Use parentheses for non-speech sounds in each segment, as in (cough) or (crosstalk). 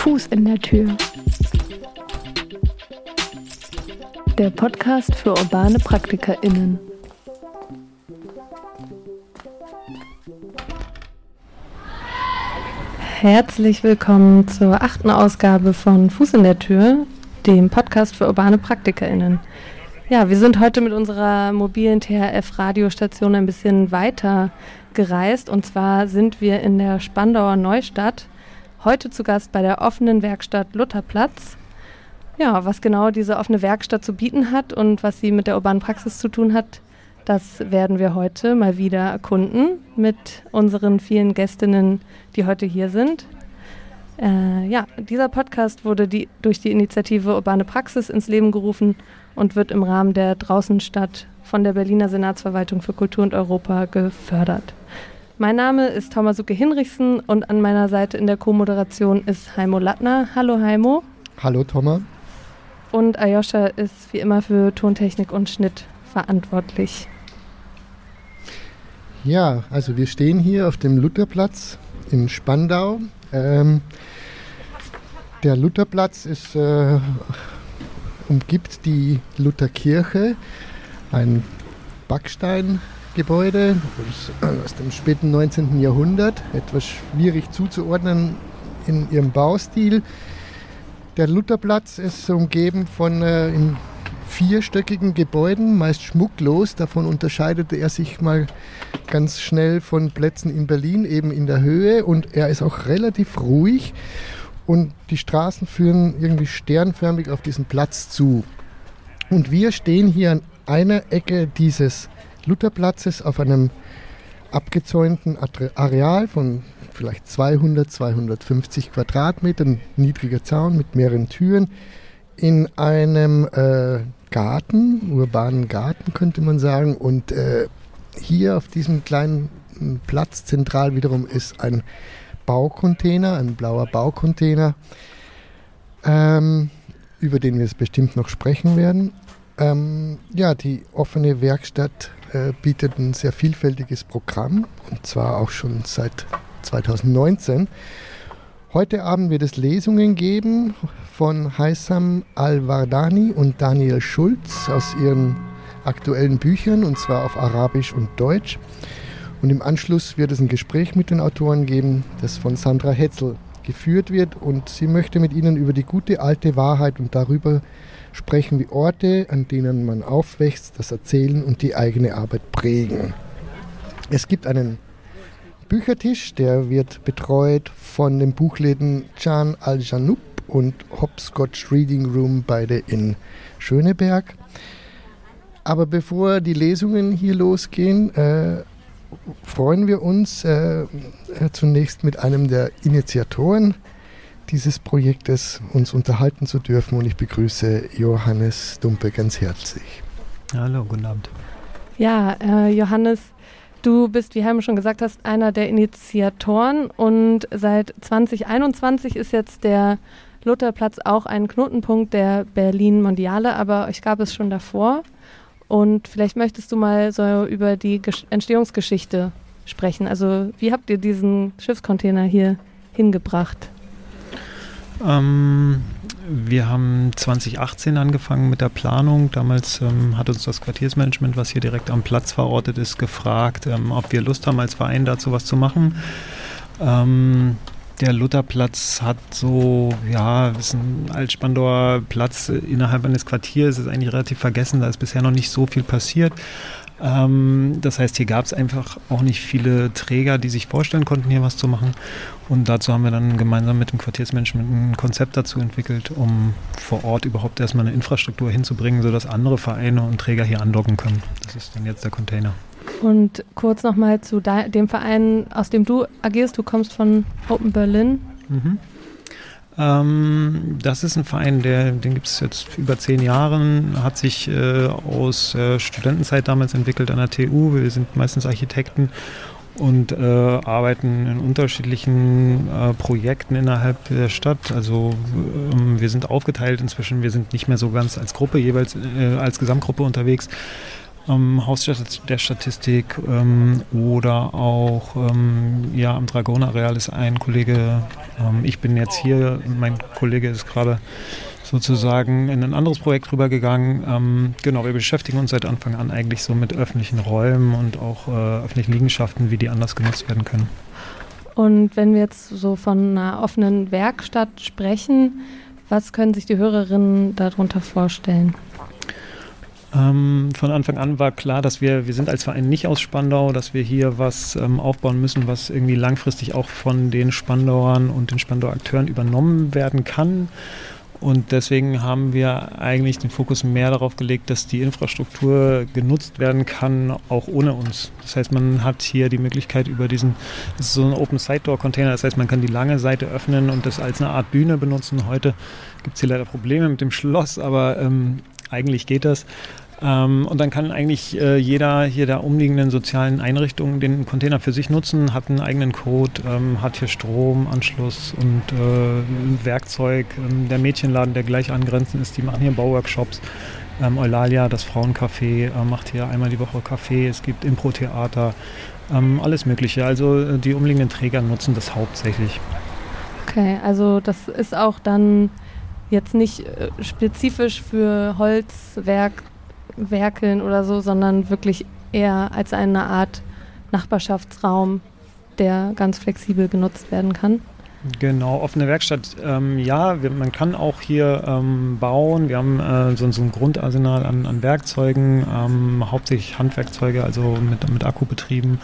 Fuß in der Tür. Der Podcast für urbane PraktikerInnen. Herzlich willkommen zur achten Ausgabe von Fuß in der Tür, dem Podcast für urbane PraktikerInnen. Ja, wir sind heute mit unserer mobilen THF-Radiostation ein bisschen weiter gereist. Und zwar sind wir in der Spandauer Neustadt. Heute zu Gast bei der offenen Werkstatt Lutherplatz. Ja, was genau diese offene Werkstatt zu bieten hat und was sie mit der urbanen Praxis zu tun hat, das werden wir heute mal wieder erkunden mit unseren vielen Gästinnen, die heute hier sind. Äh, ja, dieser Podcast wurde die, durch die Initiative Urbane Praxis ins Leben gerufen und wird im Rahmen der Draußenstadt von der Berliner Senatsverwaltung für Kultur und Europa gefördert. Mein Name ist Thomas-Uke Hinrichsen und an meiner Seite in der Co-Moderation ist Heimo Lattner. Hallo Heimo. Hallo Thomas. Und Ayosha ist wie immer für Tontechnik und Schnitt verantwortlich. Ja, also wir stehen hier auf dem Lutherplatz in Spandau. Ähm, der Lutherplatz ist äh, umgibt die Lutherkirche, ein Backsteingebäude aus dem späten 19. Jahrhundert, etwas schwierig zuzuordnen in ihrem Baustil. Der Lutherplatz ist umgeben von äh, vierstöckigen Gebäuden, meist schmucklos. Davon unterscheidete er sich mal ganz schnell von Plätzen in Berlin, eben in der Höhe. Und er ist auch relativ ruhig und die Straßen führen irgendwie sternförmig auf diesen Platz zu. Und wir stehen hier an einer Ecke dieses Lutherplatzes auf einem abgezäunten Areal von vielleicht 200, 250 Quadratmetern, niedriger Zaun mit mehreren Türen, in einem äh, Garten, urbanen Garten könnte man sagen. Und äh, hier auf diesem kleinen Platz zentral wiederum ist ein Baucontainer, ein blauer Baucontainer, ähm, über den wir es bestimmt noch sprechen werden. Ähm, ja, die offene Werkstatt äh, bietet ein sehr vielfältiges Programm und zwar auch schon seit 2019. Heute Abend wird es Lesungen geben von Haysam Al-Wardani und Daniel Schulz aus ihren aktuellen Büchern und zwar auf Arabisch und Deutsch. Und im Anschluss wird es ein Gespräch mit den Autoren geben, das von Sandra Hetzel geführt wird. Und sie möchte mit Ihnen über die gute alte Wahrheit und darüber sprechen, wie Orte, an denen man aufwächst, das Erzählen und die eigene Arbeit prägen. Es gibt einen Büchertisch, der wird betreut von den Buchläden Can Al-Janoub und Hopscotch Reading Room, beide in Schöneberg. Aber bevor die Lesungen hier losgehen, äh, freuen wir uns äh, äh, zunächst mit einem der Initiatoren dieses Projektes uns unterhalten zu dürfen und ich begrüße Johannes Dumpe ganz herzlich. Hallo, guten Abend. Ja, äh, Johannes, du bist, wie Helmut schon gesagt hast, einer der Initiatoren und seit 2021 ist jetzt der Lutherplatz auch ein Knotenpunkt der Berlin Mondiale, aber euch gab es schon davor. Und vielleicht möchtest du mal so über die Gesch Entstehungsgeschichte sprechen. Also wie habt ihr diesen Schiffscontainer hier hingebracht? Ähm, wir haben 2018 angefangen mit der Planung. Damals ähm, hat uns das Quartiersmanagement, was hier direkt am Platz verortet ist, gefragt, ähm, ob wir Lust haben, als Verein dazu was zu machen. Ähm, der Lutherplatz hat so, ja, ist ein Altspandauer Platz innerhalb eines Quartiers, ist eigentlich relativ vergessen, da ist bisher noch nicht so viel passiert. Ähm, das heißt, hier gab es einfach auch nicht viele Träger, die sich vorstellen konnten, hier was zu machen. Und dazu haben wir dann gemeinsam mit dem Quartiersmanagement ein Konzept dazu entwickelt, um vor Ort überhaupt erstmal eine Infrastruktur hinzubringen, sodass andere Vereine und Träger hier andocken können. Das ist dann jetzt der Container. Und kurz nochmal zu dem Verein, aus dem du agierst. Du kommst von Open Berlin. Mhm. Ähm, das ist ein Verein, der, den gibt es jetzt über zehn Jahre, hat sich äh, aus äh, Studentenzeit damals entwickelt an der TU. Wir sind meistens Architekten und äh, arbeiten in unterschiedlichen äh, Projekten innerhalb der Stadt. Also ähm, wir sind aufgeteilt inzwischen, wir sind nicht mehr so ganz als Gruppe jeweils äh, als Gesamtgruppe unterwegs, ähm, Haus der Statistik ähm, oder auch ähm, ja, am Dragonareal ist ein Kollege, ähm, ich bin jetzt hier, mein Kollege ist gerade sozusagen in ein anderes Projekt rübergegangen. Ähm, genau, wir beschäftigen uns seit Anfang an eigentlich so mit öffentlichen Räumen und auch äh, öffentlichen Liegenschaften, wie die anders genutzt werden können. Und wenn wir jetzt so von einer offenen Werkstatt sprechen, was können sich die Hörerinnen darunter vorstellen? Ähm, von Anfang an war klar, dass wir, wir sind als Verein nicht aus Spandau, dass wir hier was ähm, aufbauen müssen, was irgendwie langfristig auch von den Spandauern und den Spandauer Akteuren übernommen werden kann. Und deswegen haben wir eigentlich den Fokus mehr darauf gelegt, dass die Infrastruktur genutzt werden kann, auch ohne uns. Das heißt, man hat hier die Möglichkeit über diesen, das ist so ein Open Side Door Container, das heißt, man kann die lange Seite öffnen und das als eine Art Bühne benutzen. Heute gibt es hier leider Probleme mit dem (laughs) Schloss, aber ähm, eigentlich geht das. Ähm, und dann kann eigentlich äh, jeder hier der umliegenden sozialen Einrichtungen den Container für sich nutzen, hat einen eigenen Code, ähm, hat hier Strom, Anschluss und äh, Werkzeug. Ähm, der Mädchenladen, der gleich angrenzend ist, die machen hier Bauworkshops. Ähm, Eulalia, das Frauencafé, äh, macht hier einmal die Woche Kaffee. Es gibt Impro-Theater, ähm, alles Mögliche. Also äh, die umliegenden Träger nutzen das hauptsächlich. Okay, also das ist auch dann jetzt nicht äh, spezifisch für Holzwerk werkeln oder so, sondern wirklich eher als eine Art Nachbarschaftsraum, der ganz flexibel genutzt werden kann. Genau, offene Werkstatt. Ähm, ja, wir, man kann auch hier ähm, bauen. Wir haben äh, so, so, ein Grundarsenal an, an Werkzeugen, ähm, hauptsächlich Handwerkzeuge, also mit, mit Akku betrieben.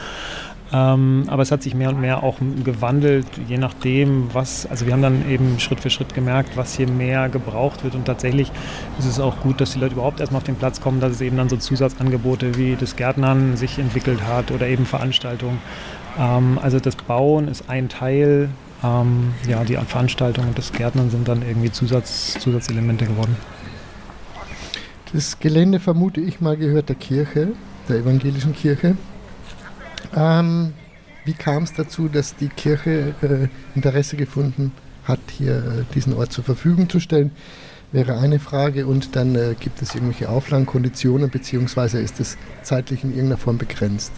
Ähm, aber es hat sich mehr und mehr auch gewandelt, je nachdem, was, also wir haben dann eben Schritt für Schritt gemerkt, was hier mehr gebraucht wird und tatsächlich ist es auch gut, dass die Leute überhaupt erstmal auf den Platz kommen, dass es eben dann so Zusatzangebote wie das Gärtnern sich entwickelt hat oder eben Veranstaltungen. Ähm, also das Bauen ist ein Teil, ähm, ja, die Veranstaltung und das Gärtnern sind dann irgendwie Zusatz, Zusatzelemente geworden. Das Gelände, vermute ich mal, gehört der Kirche, der evangelischen Kirche. Ähm, wie kam es dazu, dass die Kirche äh, Interesse gefunden hat, hier äh, diesen Ort zur Verfügung zu stellen? Wäre eine Frage. Und dann äh, gibt es irgendwelche Auflagen, Konditionen, beziehungsweise ist es zeitlich in irgendeiner Form begrenzt?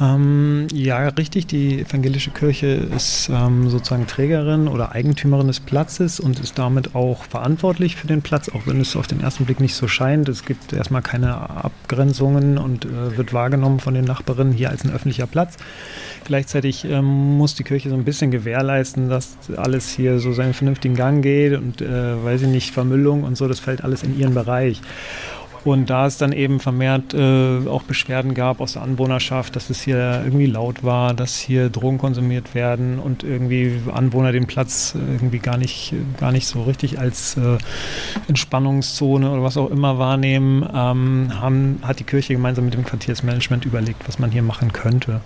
Ähm, ja, richtig. Die evangelische Kirche ist ähm, sozusagen Trägerin oder Eigentümerin des Platzes und ist damit auch verantwortlich für den Platz, auch wenn es auf den ersten Blick nicht so scheint. Es gibt erstmal keine Abgrenzungen und äh, wird wahrgenommen von den Nachbarinnen hier als ein öffentlicher Platz. Gleichzeitig ähm, muss die Kirche so ein bisschen gewährleisten, dass alles hier so seinen vernünftigen Gang geht und, äh, weiß ich nicht, Vermüllung und so, das fällt alles in ihren Bereich. Und da es dann eben vermehrt äh, auch Beschwerden gab aus der Anwohnerschaft, dass es hier irgendwie laut war, dass hier Drogen konsumiert werden und irgendwie Anwohner den Platz irgendwie gar nicht, gar nicht so richtig als äh, Entspannungszone oder was auch immer wahrnehmen, ähm, haben, hat die Kirche gemeinsam mit dem Quartiersmanagement überlegt, was man hier machen könnte.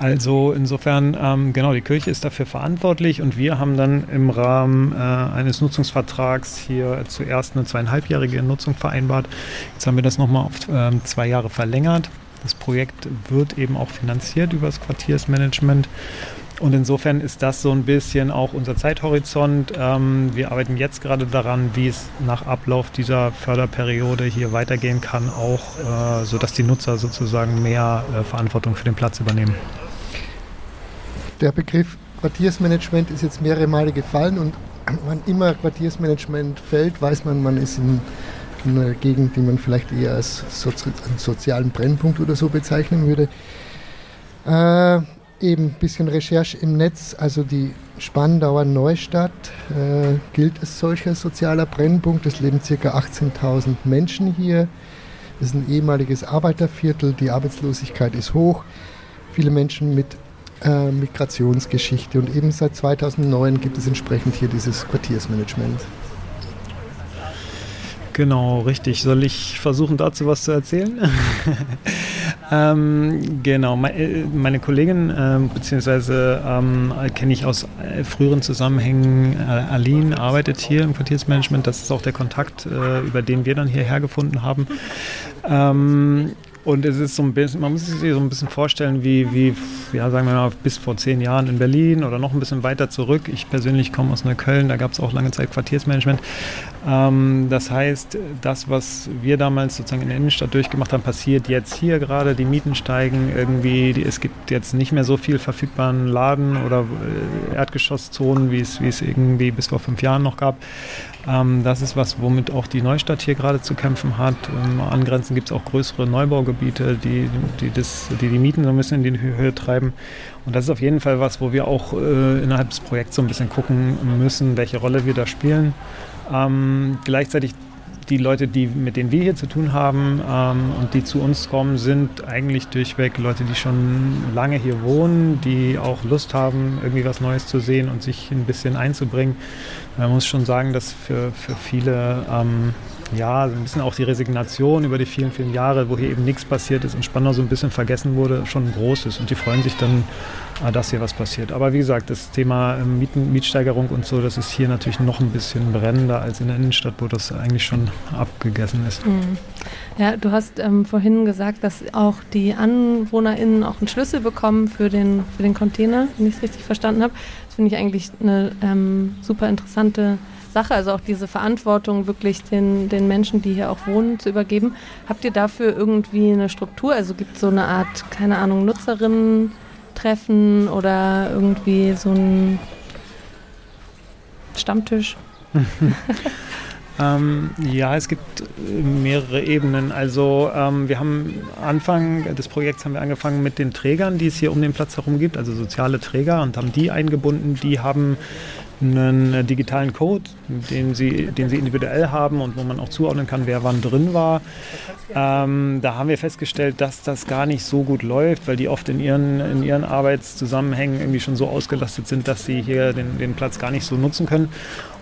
Also insofern, ähm, genau, die Kirche ist dafür verantwortlich und wir haben dann im Rahmen äh, eines Nutzungsvertrags hier zuerst eine zweieinhalbjährige Nutzung vereinbart. Jetzt haben wir das nochmal auf ähm, zwei Jahre verlängert. Das Projekt wird eben auch finanziert über das Quartiersmanagement. Und insofern ist das so ein bisschen auch unser Zeithorizont. Ähm, wir arbeiten jetzt gerade daran, wie es nach Ablauf dieser Förderperiode hier weitergehen kann, auch äh, sodass die Nutzer sozusagen mehr äh, Verantwortung für den Platz übernehmen. Der Begriff Quartiersmanagement ist jetzt mehrere Male gefallen und (clears throat) wann immer Quartiersmanagement fällt, weiß man, man ist in, in einer Gegend, die man vielleicht eher als Sozi sozialen Brennpunkt oder so bezeichnen würde. Äh, eben ein bisschen Recherche im Netz, also die Spandauer Neustadt äh, gilt als solcher sozialer Brennpunkt. Es leben ca. 18.000 Menschen hier. Es ist ein ehemaliges Arbeiterviertel, die Arbeitslosigkeit ist hoch. Viele Menschen mit äh, Migrationsgeschichte und eben seit 2009 gibt es entsprechend hier dieses Quartiersmanagement. Genau, richtig. Soll ich versuchen, dazu was zu erzählen? (laughs) ähm, genau, äh, meine Kollegin, äh, beziehungsweise ähm, kenne ich aus äh, früheren Zusammenhängen, äh, Aline arbeitet hier im Quartiersmanagement. Das ist auch der Kontakt, äh, über den wir dann hierher gefunden haben. Und es ist so ein bisschen, man muss sich so ein bisschen vorstellen, wie, wie, ja, sagen wir mal, bis vor zehn Jahren in Berlin oder noch ein bisschen weiter zurück. Ich persönlich komme aus Neukölln, da gab es auch lange Zeit Quartiersmanagement. Ähm, das heißt, das, was wir damals sozusagen in der Innenstadt durchgemacht haben, passiert jetzt hier gerade. Die Mieten steigen irgendwie, die, es gibt jetzt nicht mehr so viel verfügbaren Laden oder äh, Erdgeschosszonen, wie es, wie es irgendwie bis vor fünf Jahren noch gab. Ähm, das ist was, womit auch die Neustadt hier gerade zu kämpfen hat. Ähm, angrenzend gibt es auch größere Neubaugebiete, die die, das, die die Mieten so ein bisschen in die Höhe treiben. Und das ist auf jeden Fall was, wo wir auch äh, innerhalb des Projekts so ein bisschen gucken müssen, welche Rolle wir da spielen. Ähm, gleichzeitig die Leute, die, mit denen wir hier zu tun haben ähm, und die zu uns kommen, sind eigentlich durchweg Leute, die schon lange hier wohnen, die auch Lust haben, irgendwie was Neues zu sehen und sich ein bisschen einzubringen. Man muss schon sagen, dass für, für viele ähm, ja, ein bisschen auch die Resignation über die vielen, vielen Jahre, wo hier eben nichts passiert ist und Spandau so ein bisschen vergessen wurde, schon groß ist. Und die freuen sich dann, äh, dass hier was passiert. Aber wie gesagt, das Thema ähm, Mieten, Mietsteigerung und so, das ist hier natürlich noch ein bisschen brennender als in der Innenstadt, wo das eigentlich schon abgegessen ist. Mhm. Ja, du hast ähm, vorhin gesagt, dass auch die AnwohnerInnen auch einen Schlüssel bekommen für den, für den Container, wenn ich es richtig verstanden habe. Das finde ich eigentlich eine ähm, super interessante Sache, also auch diese Verantwortung wirklich den, den Menschen, die hier auch wohnen, zu übergeben. Habt ihr dafür irgendwie eine Struktur? Also gibt es so eine Art, keine Ahnung, Nutzerinnen-Treffen oder irgendwie so ein Stammtisch? (laughs) Ähm, ja, es gibt mehrere Ebenen. Also ähm, wir haben Anfang des Projekts haben wir angefangen mit den Trägern, die es hier um den Platz herum gibt, also soziale Träger und haben die eingebunden. Die haben einen äh, digitalen Code, den sie, den sie individuell haben und wo man auch zuordnen kann, wer wann drin war. Ähm, da haben wir festgestellt, dass das gar nicht so gut läuft, weil die oft in ihren, in ihren Arbeitszusammenhängen irgendwie schon so ausgelastet sind, dass sie hier den, den Platz gar nicht so nutzen können.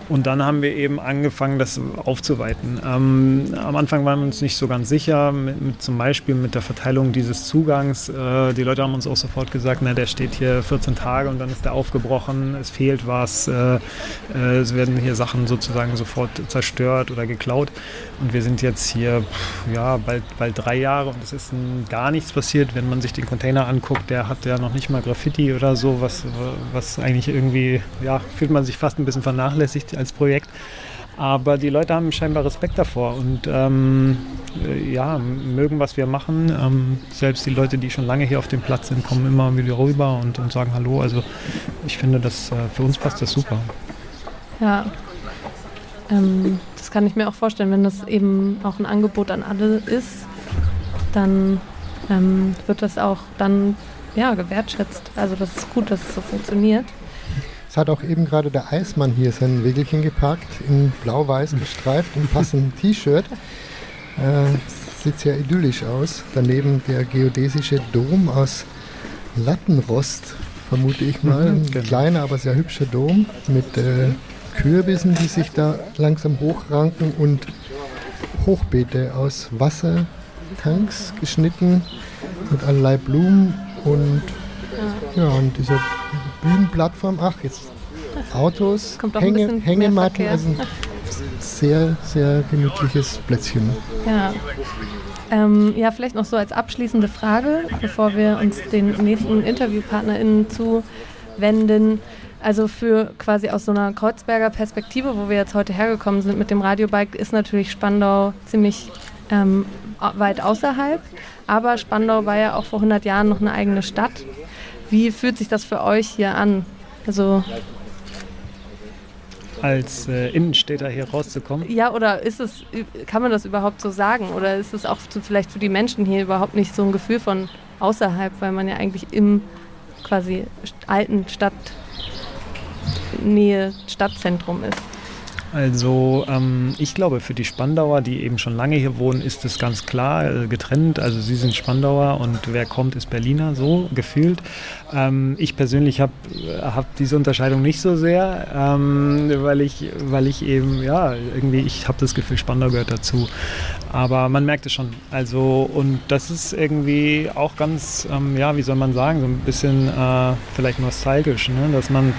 Und dann haben wir eben angefangen, das aufzuweiten. Ähm, am Anfang waren wir uns nicht so ganz sicher, mit, mit, zum Beispiel mit der Verteilung dieses Zugangs. Äh, die Leute haben uns auch sofort gesagt, na, der steht hier 14 Tage und dann ist der aufgebrochen, es fehlt was, äh, äh, es werden hier Sachen sozusagen sofort zerstört oder geklaut. Und wir sind jetzt hier ja, bald, bald drei Jahre und es ist gar nichts passiert. Wenn man sich den Container anguckt, der hat ja noch nicht mal Graffiti oder so, was, was eigentlich irgendwie, ja, fühlt man sich fast ein bisschen vernachlässigt als Projekt. Aber die Leute haben scheinbar Respekt davor und ähm, ja, mögen, was wir machen. Ähm, selbst die Leute, die schon lange hier auf dem Platz sind, kommen immer wieder rüber und, und sagen Hallo. Also ich finde, das, äh, für uns passt das super. Ja, ähm, das kann ich mir auch vorstellen, wenn das eben auch ein Angebot an alle ist, dann ähm, wird das auch dann ja, gewertschätzt. Also das ist gut, dass es so funktioniert. Es hat auch eben gerade der Eismann hier sein Wägelchen geparkt, in blau-weiß gestreift, im passenden T-Shirt. Äh, sieht sehr idyllisch aus. Daneben der geodäsische Dom aus Lattenrost, vermute ich mal. Ein genau. kleiner, aber sehr hübscher Dom mit äh, Kürbissen, die sich da langsam hochranken und Hochbeete aus Wassertanks geschnitten mit allerlei Blumen und ja, und dieser Bühnenplattform. Ach, jetzt Autos, Hänge, Hängematten. Also ein sehr, sehr gemütliches Plätzchen. Ja. Ähm, ja, vielleicht noch so als abschließende Frage, bevor wir uns den nächsten InterviewpartnerInnen zuwenden. Also für quasi aus so einer Kreuzberger Perspektive, wo wir jetzt heute hergekommen sind mit dem Radiobike, ist natürlich Spandau ziemlich ähm, weit außerhalb. Aber Spandau war ja auch vor 100 Jahren noch eine eigene Stadt. Wie fühlt sich das für euch hier an? Also als äh, Innenstädter hier rauszukommen? Ja, oder ist es, kann man das überhaupt so sagen? Oder ist es auch so vielleicht für die Menschen hier überhaupt nicht so ein Gefühl von außerhalb, weil man ja eigentlich im quasi alten Stadtnähe, Stadtzentrum ist? Also ähm, ich glaube, für die Spandauer, die eben schon lange hier wohnen, ist es ganz klar äh, getrennt. Also sie sind Spandauer und wer kommt, ist Berliner, so gefühlt. Ähm, ich persönlich habe hab diese Unterscheidung nicht so sehr, ähm, weil, ich, weil ich eben, ja, irgendwie, ich habe das Gefühl, Spandau gehört dazu. Aber man merkt es schon. Also und das ist irgendwie auch ganz, ähm, ja, wie soll man sagen, so ein bisschen äh, vielleicht nostalgisch, ne? dass man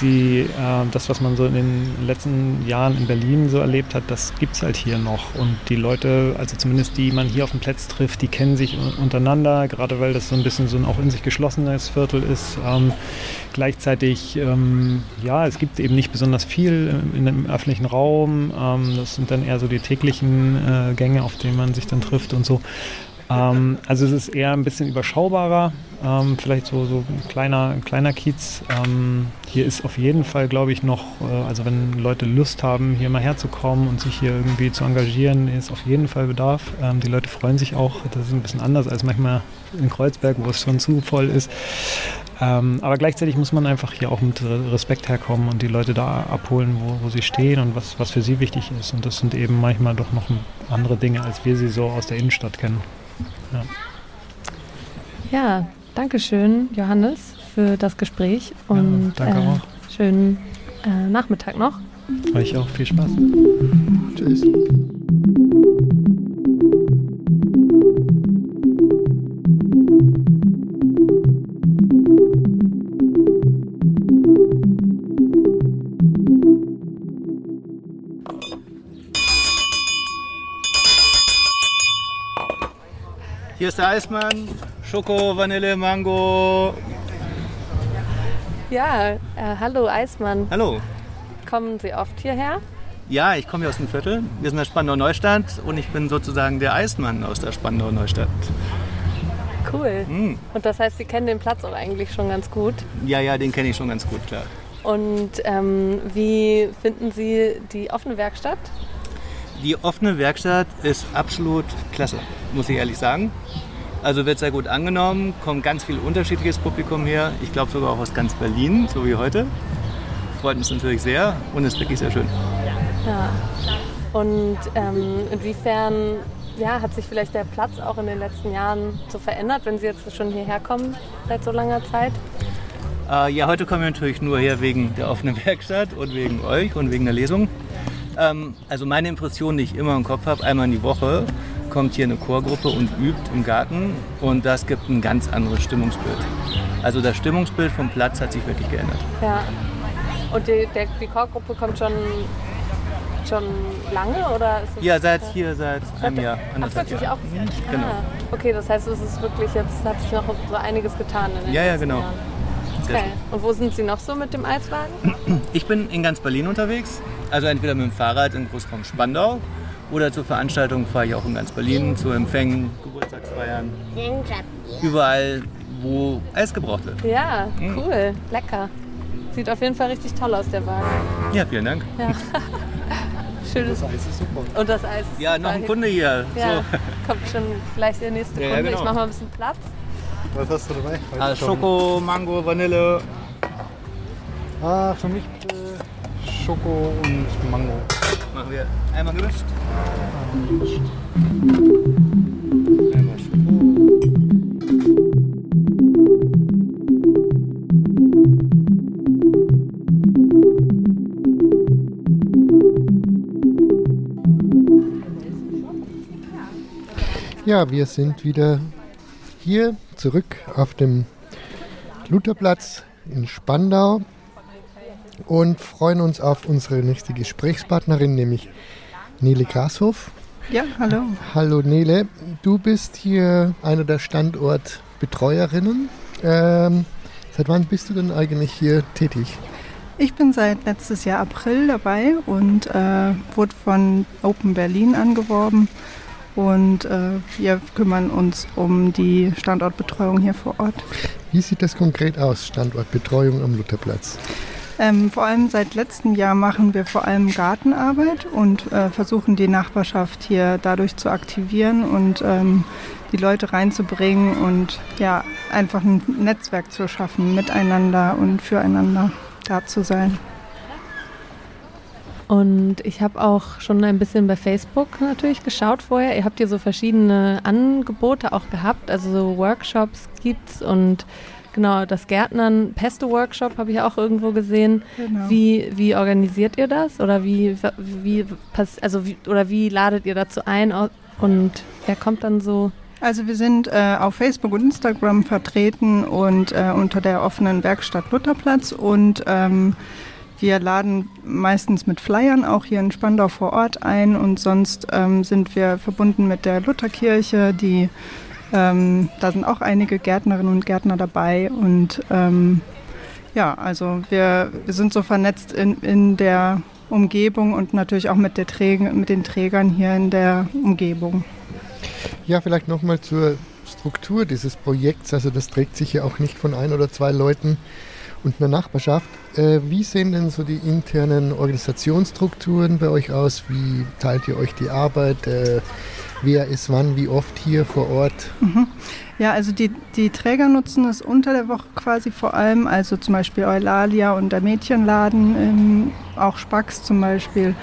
die, äh, das, was man so in den letzten Jahren in Berlin so erlebt hat, das gibt es halt hier noch. Und die Leute, also zumindest die man hier auf dem Platz trifft, die kennen sich untereinander, gerade weil das so ein bisschen so ein auch in sich geschlossenes Viertel ist. Ähm, gleichzeitig, ähm, ja, es gibt eben nicht besonders viel in dem öffentlichen Raum. Ähm, das sind dann eher so die täglichen äh, Gänge, auf denen man sich dann trifft und so. Ähm, also es ist eher ein bisschen überschaubarer, ähm, vielleicht so, so ein kleiner, kleiner Kiez. Ähm, hier ist auf jeden Fall, glaube ich, noch, äh, also wenn Leute Lust haben, hier mal herzukommen und sich hier irgendwie zu engagieren, ist auf jeden Fall Bedarf. Ähm, die Leute freuen sich auch. Das ist ein bisschen anders als manchmal in Kreuzberg, wo es schon zu voll ist. Ähm, aber gleichzeitig muss man einfach hier auch mit Respekt herkommen und die Leute da abholen, wo, wo sie stehen und was, was für sie wichtig ist. Und das sind eben manchmal doch noch andere Dinge, als wir sie so aus der Innenstadt kennen. Ja, ja danke schön, Johannes, für das Gespräch und ja, danke äh, auch. schönen äh, Nachmittag noch. Euch auch viel Spaß. Tschüss. Hier ist der Eismann. Schoko, Vanille, Mango. Ja, äh, hallo Eismann. Hallo. Kommen Sie oft hierher? Ja, ich komme hier aus dem Viertel. Wir sind der Spandau Neustadt und ich bin sozusagen der Eismann aus der Spandau Neustadt. Cool. Mhm. Und das heißt, Sie kennen den Platz auch eigentlich schon ganz gut? Ja, ja, den kenne ich schon ganz gut, klar. Und ähm, wie finden Sie die offene Werkstatt? Die offene Werkstatt ist absolut klasse, muss ich ehrlich sagen. Also wird sehr gut angenommen, kommt ganz viel unterschiedliches Publikum her. Ich glaube sogar auch aus ganz Berlin, so wie heute. Freut uns natürlich sehr und ist wirklich sehr schön. Ja. Und ähm, inwiefern ja, hat sich vielleicht der Platz auch in den letzten Jahren so verändert, wenn Sie jetzt schon hierher kommen seit so langer Zeit? Äh, ja, heute kommen wir natürlich nur her wegen der offenen (laughs) Werkstatt und wegen euch und wegen der Lesung. Ähm, also meine Impression, die ich immer im Kopf habe, einmal in die Woche kommt hier eine Chorgruppe und übt im Garten und das gibt ein ganz anderes Stimmungsbild. Also das Stimmungsbild vom Platz hat sich wirklich geändert. Ja. Und die, der, die Chorgruppe kommt schon, schon lange oder ist es Ja, seit hier seit einem Jahr. Ach, wirklich Jahr. auch? Mhm, genau. Ah, okay, das heißt, es ist wirklich jetzt hat sich noch so einiges getan in den Ja, ja, genau. Jahren. Okay. Und wo sind Sie noch so mit dem Eiswagen? Ich bin in ganz Berlin unterwegs. Also entweder mit dem Fahrrad im Großraum Spandau oder zur Veranstaltung fahre ich auch in ganz Berlin, zu Empfängen, Geburtstagsfeiern. Überall, wo Eis gebraucht wird. Ja, mhm. cool, lecker. Sieht auf jeden Fall richtig toll aus, der Wagen. Ja, vielen Dank. Ja. (laughs) Schönes das Eis ist super. Und das Eis ist Ja, noch ein Kunde hier. Ja, so. Kommt schon gleich der nächste ja, Kunde. Ja, genau. Ich mache mal ein bisschen Platz. Was hast du dabei? Also Schoko, Mango, Vanille. Ah, für mich äh, Schoko und Mango. Machen wir einmal gemischt. Einmal gemischt. Einmal Schoko. Ja, wir sind wieder hier zurück auf dem Lutherplatz in Spandau und freuen uns auf unsere nächste Gesprächspartnerin, nämlich Nele Grashof. Ja, hallo. Hallo Nele, du bist hier eine der Standortbetreuerinnen. Ähm, seit wann bist du denn eigentlich hier tätig? Ich bin seit letztes Jahr April dabei und äh, wurde von Open Berlin angeworben und äh, wir kümmern uns um die Standortbetreuung hier vor Ort. Wie sieht das konkret aus, Standortbetreuung am Lutherplatz? Ähm, vor allem seit letztem Jahr machen wir vor allem Gartenarbeit und äh, versuchen die Nachbarschaft hier dadurch zu aktivieren und ähm, die Leute reinzubringen und ja, einfach ein Netzwerk zu schaffen, miteinander und füreinander da zu sein. Und ich habe auch schon ein bisschen bei Facebook natürlich geschaut vorher. Ihr habt hier so verschiedene Angebote auch gehabt, also so Workshops gibt's und genau das Gärtnern Pesto-Workshop habe ich auch irgendwo gesehen. Genau. Wie, wie organisiert ihr das oder wie, wie also wie, oder wie ladet ihr dazu ein und wer kommt dann so? Also wir sind äh, auf Facebook und Instagram vertreten und äh, unter der offenen Werkstatt Lutherplatz und ähm, wir laden meistens mit Flyern auch hier in Spandau vor Ort ein und sonst ähm, sind wir verbunden mit der Lutherkirche, die ähm, da sind auch einige Gärtnerinnen und Gärtner dabei und ähm, ja, also wir, wir sind so vernetzt in, in der Umgebung und natürlich auch mit, der Träger, mit den Trägern hier in der Umgebung. Ja, vielleicht nochmal zur Struktur dieses Projekts. Also das trägt sich ja auch nicht von ein oder zwei Leuten und einer Nachbarschaft. Äh, wie sehen denn so die internen Organisationsstrukturen bei euch aus? Wie teilt ihr euch die Arbeit? Äh, wer ist wann, wie oft hier vor Ort? Mhm. Ja, also die, die Träger nutzen es unter der Woche quasi vor allem, also zum Beispiel Eulalia und der Mädchenladen, ähm, auch Spax zum Beispiel.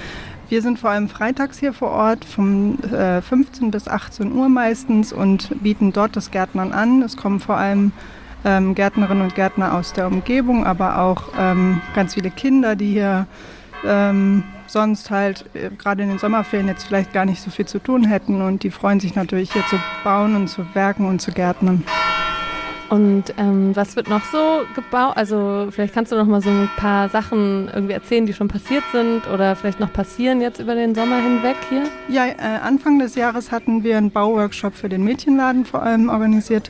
Wir sind vor allem freitags hier vor Ort, von äh, 15 bis 18 Uhr meistens und bieten dort das Gärtnern an. Es kommen vor allem ähm, Gärtnerinnen und Gärtner aus der Umgebung, aber auch ähm, ganz viele Kinder, die hier ähm, sonst halt äh, gerade in den Sommerferien jetzt vielleicht gar nicht so viel zu tun hätten und die freuen sich natürlich hier zu bauen und zu werken und zu gärtnern. Und ähm, was wird noch so gebaut? Also vielleicht kannst du noch mal so ein paar Sachen irgendwie erzählen, die schon passiert sind oder vielleicht noch passieren jetzt über den Sommer hinweg hier? Ja, äh, Anfang des Jahres hatten wir einen Bauworkshop für den Mädchenladen vor allem organisiert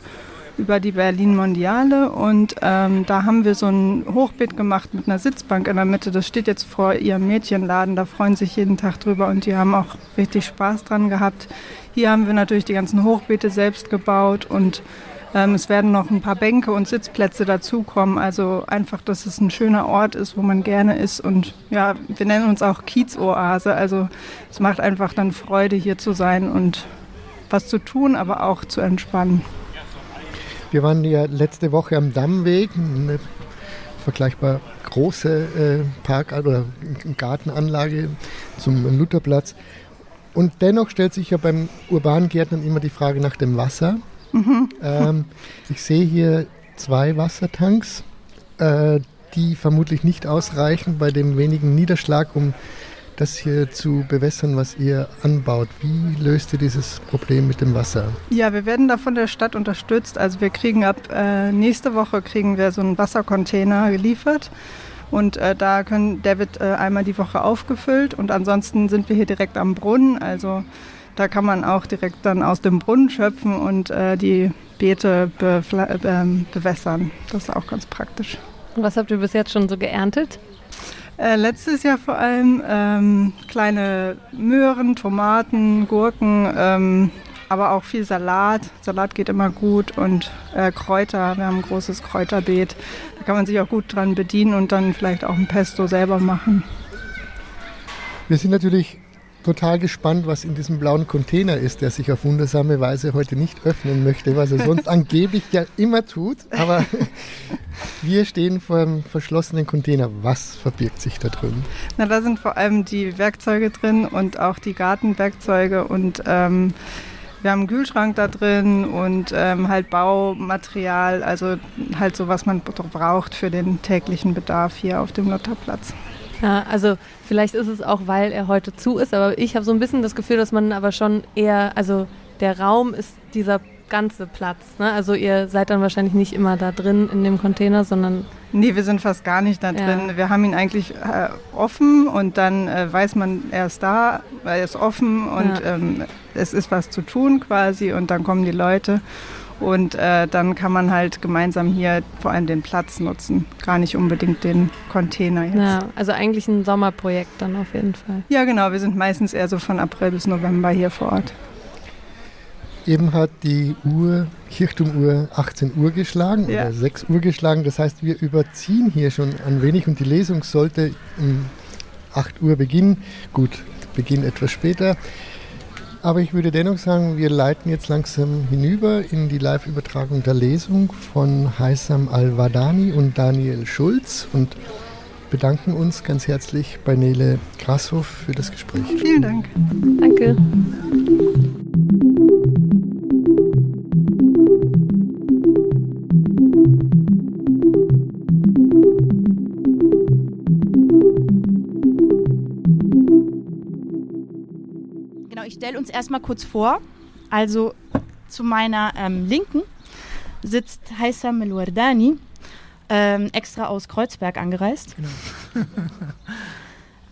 über die Berlin Mondiale und ähm, da haben wir so ein Hochbeet gemacht mit einer Sitzbank in der Mitte. Das steht jetzt vor ihrem Mädchenladen, da freuen sich jeden Tag drüber und die haben auch richtig Spaß dran gehabt. Hier haben wir natürlich die ganzen Hochbeete selbst gebaut und ähm, es werden noch ein paar Bänke und Sitzplätze dazukommen. Also einfach, dass es ein schöner Ort ist, wo man gerne ist. Und ja, wir nennen uns auch Kiezoase. Also es macht einfach dann Freude, hier zu sein und was zu tun, aber auch zu entspannen. Wir waren ja letzte Woche am Dammweg, eine vergleichbar große äh, Park- oder Gartenanlage zum Lutherplatz. Und dennoch stellt sich ja beim urbanen Gärtnern immer die Frage nach dem Wasser. Mhm. Ähm, ich sehe hier zwei Wassertanks, äh, die vermutlich nicht ausreichen bei dem wenigen Niederschlag, um das hier zu bewässern, was ihr anbaut. Wie löst ihr dieses Problem mit dem Wasser? Ja, wir werden da von der Stadt unterstützt. Also wir kriegen ab äh, nächste Woche kriegen wir so einen Wassercontainer geliefert. Und äh, da können, der wird äh, einmal die Woche aufgefüllt und ansonsten sind wir hier direkt am Brunnen. Also da kann man auch direkt dann aus dem Brunnen schöpfen und äh, die Beete be ähm, bewässern. Das ist auch ganz praktisch. Und was habt ihr bis jetzt schon so geerntet? Äh, letztes Jahr vor allem ähm, kleine Möhren, Tomaten, Gurken, ähm, aber auch viel Salat. Salat geht immer gut und äh, Kräuter. Wir haben ein großes Kräuterbeet. Da kann man sich auch gut dran bedienen und dann vielleicht auch ein Pesto selber machen. Wir sind natürlich total gespannt, was in diesem blauen Container ist, der sich auf wundersame Weise heute nicht öffnen möchte, was er sonst (laughs) angeblich ja immer tut. Aber (laughs) wir stehen vor einem verschlossenen Container. Was verbirgt sich da drin? Na, da sind vor allem die Werkzeuge drin und auch die Gartenwerkzeuge und ähm, wir haben einen Kühlschrank da drin und ähm, halt Baumaterial, also halt so, was man braucht für den täglichen Bedarf hier auf dem Lotterplatz. Ja, also vielleicht ist es auch, weil er heute zu ist, aber ich habe so ein bisschen das Gefühl, dass man aber schon eher, also der Raum ist dieser ganze Platz. Ne? Also ihr seid dann wahrscheinlich nicht immer da drin in dem Container, sondern... Nee, wir sind fast gar nicht da drin. Ja. Wir haben ihn eigentlich äh, offen und dann äh, weiß man, er ist da, er ist offen und ja. ähm, es ist was zu tun quasi und dann kommen die Leute. Und äh, dann kann man halt gemeinsam hier vor allem den Platz nutzen, gar nicht unbedingt den Container jetzt. Ja, also eigentlich ein Sommerprojekt dann auf jeden Fall. Ja, genau. Wir sind meistens eher so von April bis November hier vor Ort. Eben hat die Uhr, Kirchturmuhr 18 Uhr geschlagen ja. oder 6 Uhr geschlagen. Das heißt, wir überziehen hier schon ein wenig und die Lesung sollte um 8 Uhr beginnen. Gut, Beginn etwas später. Aber ich würde dennoch sagen, wir leiten jetzt langsam hinüber in die Live-Übertragung der Lesung von Haisam Al-Wadani und Daniel Schulz und bedanken uns ganz herzlich bei Nele Grashoff für das Gespräch. Vielen Dank. Danke. Stelle uns erstmal kurz vor. Also, zu meiner ähm, Linken sitzt Haitham El-Wardani, ähm, extra aus Kreuzberg angereist. Genau.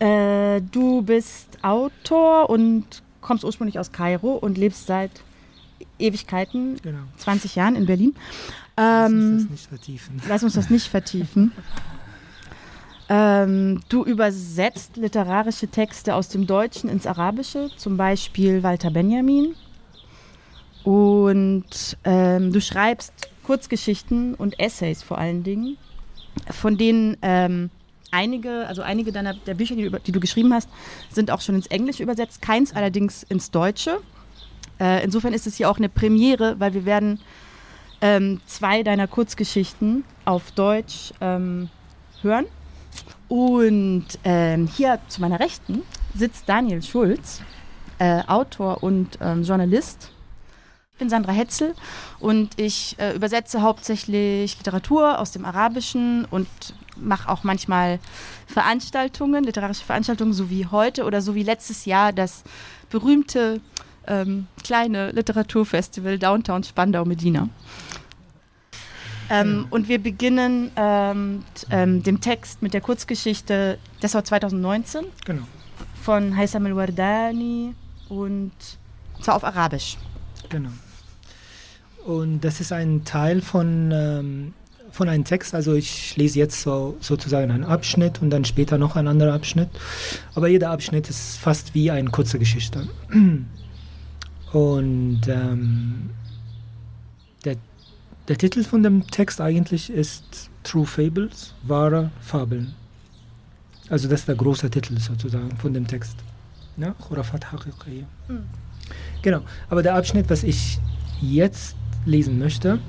(laughs) äh, du bist Autor und kommst ursprünglich aus Kairo und lebst seit Ewigkeiten, genau. 20 Jahren in Berlin. Lass uns Ähm, das nicht vertiefen. Lass uns das nicht vertiefen. (laughs) Ähm, du übersetzt literarische Texte aus dem Deutschen ins Arabische, zum Beispiel Walter Benjamin. Und ähm, du schreibst Kurzgeschichten und Essays vor allen Dingen, von denen ähm, einige, also einige deiner der Bücher, die du, die du geschrieben hast, sind auch schon ins Englische übersetzt, keins allerdings ins Deutsche. Äh, insofern ist es hier auch eine Premiere, weil wir werden ähm, zwei deiner Kurzgeschichten auf Deutsch ähm, hören. Und ähm, hier zu meiner Rechten sitzt Daniel Schulz, äh, Autor und ähm, Journalist. Ich bin Sandra Hetzel und ich äh, übersetze hauptsächlich Literatur aus dem Arabischen und mache auch manchmal Veranstaltungen, literarische Veranstaltungen, so wie heute oder so wie letztes Jahr das berühmte ähm, kleine Literaturfestival Downtown Spandau Medina. Ähm, und wir beginnen ähm, ähm, dem Text mit der Kurzgeschichte, das war 2019, Genau. von Haitham El-Wardani und zwar auf Arabisch. Genau. Und das ist ein Teil von, ähm, von einem Text. Also ich lese jetzt so, sozusagen einen Abschnitt und dann später noch ein anderer Abschnitt. Aber jeder Abschnitt ist fast wie eine kurze Geschichte. (clears throat) Und ähm, der Titel von dem Text eigentlich ist True Fables, wahre Fabeln. Also das ist der große Titel sozusagen von dem Text. Ja, Khurafat Haqiqiyya. Genau, aber der Abschnitt, was ich jetzt lesen möchte,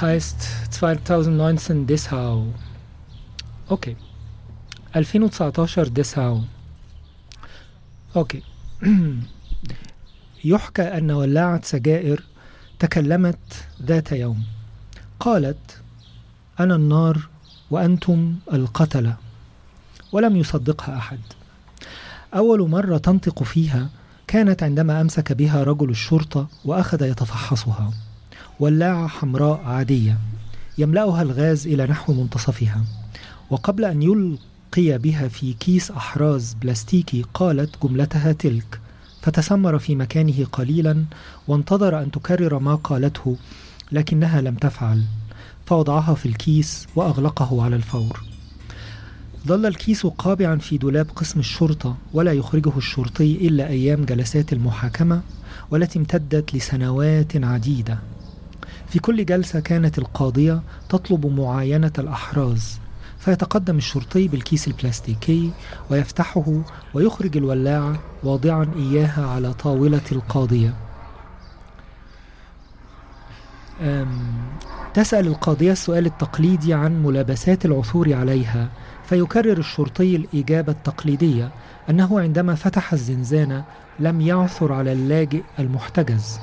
heißt 2019 Dessau. Okay. 2019 Dessau. Okay. يحكى أن ولاعة سجائر تكلمت ذات يوم. قالت أنا النار وأنتم القتلة. ولم يصدقها أحد. أول مرة تنطق فيها كانت عندما أمسك بها رجل الشرطة وأخذ يتفحصها. ولاعة حمراء عادية يملأها الغاز إلى نحو منتصفها. وقبل أن يلقي بها في كيس أحراز بلاستيكي قالت جملتها تلك فتسمر في مكانه قليلا وانتظر أن تكرر ما قالته لكنها لم تفعل فوضعها في الكيس وأغلقه على الفور. ظل الكيس قابعا في دولاب قسم الشرطة ولا يخرجه الشرطي إلا أيام جلسات المحاكمة والتي امتدت لسنوات عديدة. في كل جلسة كانت القاضية تطلب معاينة الأحراز فيتقدم الشرطي بالكيس البلاستيكي ويفتحه ويخرج الولاعة واضعا إياها على طاولة القاضية. تسأل القاضية السؤال التقليدي عن ملابسات العثور عليها فيكرر الشرطي الإجابة التقليدية أنه عندما فتح الزنزانة لم يعثر على اللاجئ المحتجز.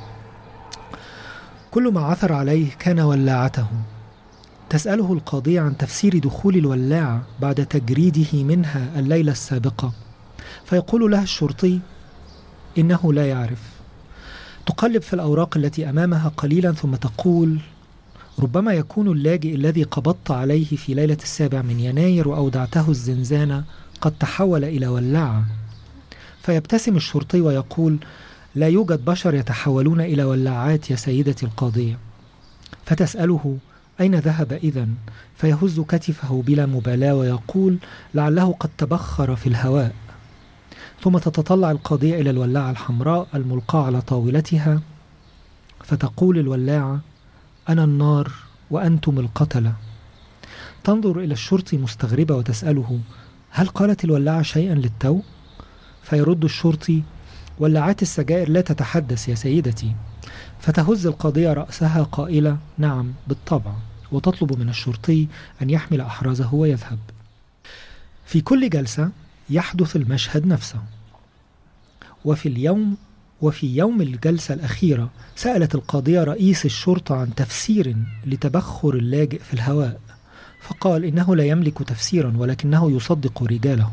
كل ما عثر عليه كان ولاعته. تسأله القاضية عن تفسير دخول الولاعة بعد تجريده منها الليلة السابقة فيقول لها الشرطي إنه لا يعرف. تقلب في الأوراق التي أمامها قليلا ثم تقول ربما يكون اللاجئ الذي قبضت عليه في ليلة السابع من يناير وأودعته الزنزانة قد تحول إلى ولاعة. فيبتسم الشرطي ويقول لا يوجد بشر يتحولون إلى ولاعات يا سيدتي القاضية. فتسأله أين ذهب إذا فيهز كتفه بلا مبالاة ويقول لعله قد تبخر في الهواء. ثم تتطلع القاضية إلى الولاعة الحمراء الملقاة على طاولتها فتقول الولاعة أنا النار وأنتم القتلة. تنظر إلى الشرطي مستغربة وتسأله هل قالت الولاعة شيئا للتو؟ فيرد الشرطي ولاعات السجائر لا تتحدث يا سيدتي. فتهز القاضية رأسها قائلة نعم بالطبع. وتطلب من الشرطي أن يحمل أحرازه ويذهب. في كل جلسة يحدث المشهد نفسه. وفي اليوم وفي يوم الجلسة الأخيرة سألت القاضية رئيس الشرطة عن تفسير لتبخر اللاجئ في الهواء فقال إنه لا يملك تفسيرا ولكنه يصدق رجاله.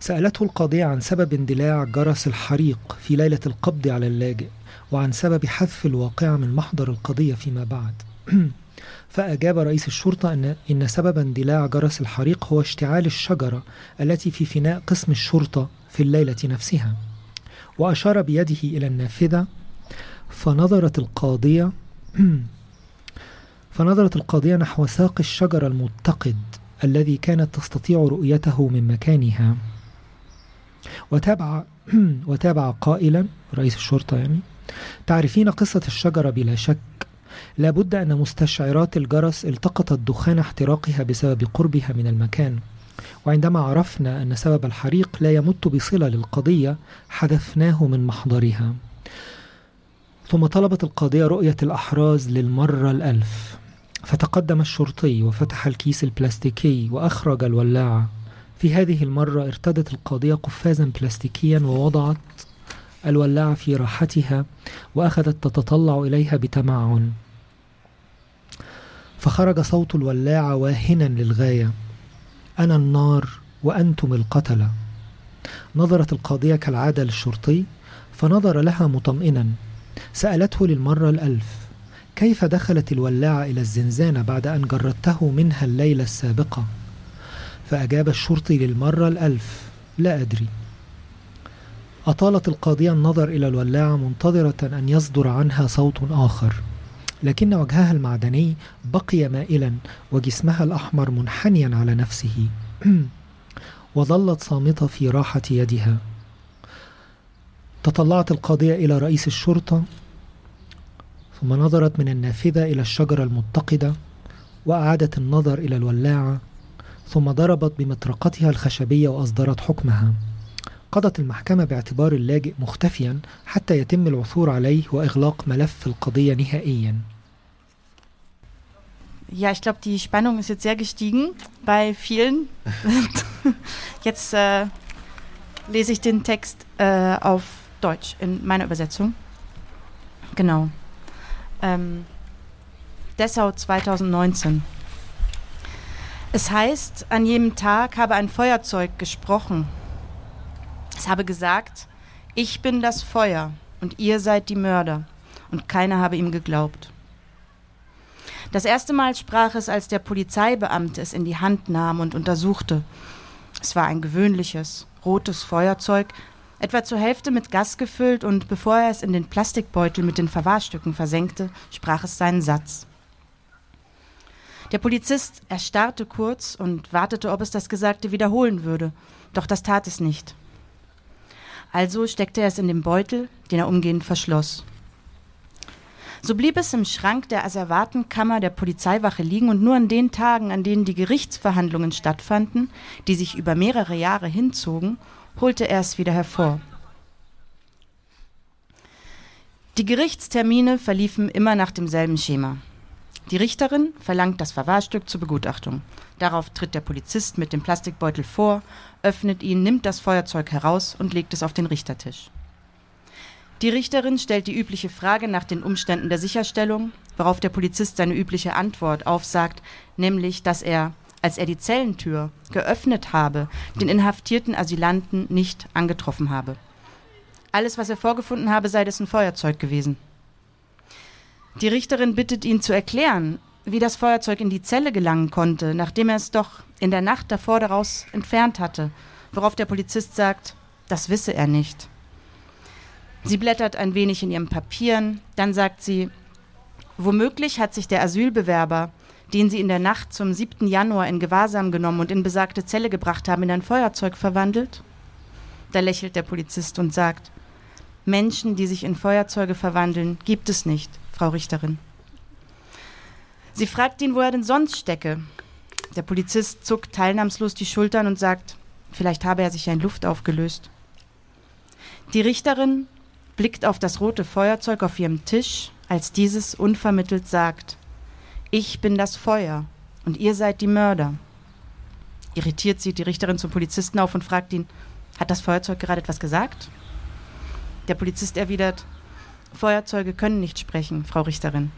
سألته القاضية عن سبب اندلاع جرس الحريق في ليلة القبض على اللاجئ وعن سبب حذف الواقعة من محضر القضية فيما بعد. (clears throat) فأجاب رئيس الشرطة أن إن سبب اندلاع جرس الحريق هو اشتعال الشجرة التي في فناء قسم الشرطة في الليلة نفسها. وأشار بيده إلى النافذة فنظرت القاضية (clears throat) فنظرت القاضية نحو ساق الشجر المتقد الذي كانت تستطيع رؤيته من مكانها. وتابع (clears throat) وتابع قائلا رئيس الشرطة يعني تعرفين قصة الشجرة بلا شك؟ لابد أن مستشعرات الجرس التقطت دخان احتراقها بسبب قربها من المكان. وعندما عرفنا أن سبب الحريق لا يمت بصلة للقضية حذفناه من محضرها. ثم طلبت القاضية رؤية الأحراز للمرة الألف. فتقدم الشرطي وفتح الكيس البلاستيكي وأخرج الولاعة. في هذه المرة ارتدت القاضية قفازا بلاستيكيا ووضعت الولاعة في راحتها وأخذت تتطلع إليها بتمعن. فخرج صوت الولاعة واهنا للغاية. أنا النار وأنتم القتلة. نظرت القاضية كالعادة للشرطي فنظر لها مطمئنا. سألته للمرة الألف كيف دخلت الولاعة إلى الزنزانة بعد أن جردته منها الليلة السابقة؟ فأجاب الشرطي للمرة الألف لا أدري. أطالت القاضية النظر إلى الولاعة منتظرة أن يصدر عنها صوت آخر لكن وجهها المعدني بقي مائلا وجسمها الأحمر منحنيا على نفسه. (clears throat) وظلت صامتة في راحة يدها. تطلعت القاضية إلى رئيس الشرطة ثم نظرت من النافذة إلى الشجرة المتقدة وأعادت النظر إلى الولاعة ثم ضربت بمطرقتها الخشبية وأصدرت حكمها. قضت المحكمة باعتبار اللاجئ مختفيا حتى يتم العثور عليه وإغلاق ملف القضية نهائيا Ja, ich glaube, die Spannung ist jetzt sehr gestiegen bei vielen. (laughs) jetzt äh, lese ich den Text äh, auf Deutsch in meiner Übersetzung. Genau. Ähm, Dessau 2019. Es heißt, an jedem Tag habe ein Feuerzeug gesprochen. es habe gesagt, ich bin das Feuer und ihr seid die Mörder. Und keiner habe ihm geglaubt. Das erste Mal sprach es, als der Polizeibeamte es in die Hand nahm und untersuchte. Es war ein gewöhnliches, rotes Feuerzeug, etwa zur Hälfte mit Gas gefüllt, und bevor er es in den Plastikbeutel mit den Verwahrstücken versenkte, sprach es seinen Satz. Der Polizist erstarrte kurz und wartete, ob es das Gesagte wiederholen würde, doch das tat es nicht. Also steckte er es in den Beutel, den er umgehend verschloss. So blieb es im Schrank der Asservatenkammer der Polizeiwache liegen und nur an den Tagen, an denen die Gerichtsverhandlungen stattfanden, die sich über mehrere Jahre hinzogen, holte er es wieder hervor. Die Gerichtstermine verliefen immer nach demselben Schema. Die Richterin verlangt das Verwahrstück zur Begutachtung. Darauf tritt der Polizist mit dem Plastikbeutel vor, öffnet ihn, nimmt das Feuerzeug heraus und legt es auf den Richtertisch. Die Richterin stellt die übliche Frage nach den Umständen der Sicherstellung, worauf der Polizist seine übliche Antwort aufsagt, nämlich, dass er, als er die Zellentür geöffnet habe, den inhaftierten Asylanten nicht angetroffen habe. Alles, was er vorgefunden habe, sei dessen Feuerzeug gewesen. Die Richterin bittet ihn zu erklären, wie das Feuerzeug in die Zelle gelangen konnte, nachdem er es doch in der Nacht davor daraus entfernt hatte, worauf der Polizist sagt, das wisse er nicht. Sie blättert ein wenig in ihren Papieren, dann sagt sie, womöglich hat sich der Asylbewerber, den sie in der Nacht zum 7. Januar in Gewahrsam genommen und in besagte Zelle gebracht haben, in ein Feuerzeug verwandelt? Da lächelt der Polizist und sagt, Menschen, die sich in Feuerzeuge verwandeln, gibt es nicht, Frau Richterin. Sie fragt ihn, wo er denn sonst stecke. Der Polizist zuckt teilnahmslos die Schultern und sagt, vielleicht habe er sich ja in Luft aufgelöst. Die Richterin blickt auf das rote Feuerzeug auf ihrem Tisch, als dieses unvermittelt sagt, ich bin das Feuer und ihr seid die Mörder. Irritiert sieht die Richterin zum Polizisten auf und fragt ihn, hat das Feuerzeug gerade etwas gesagt? Der Polizist erwidert, Feuerzeuge können nicht sprechen, Frau Richterin.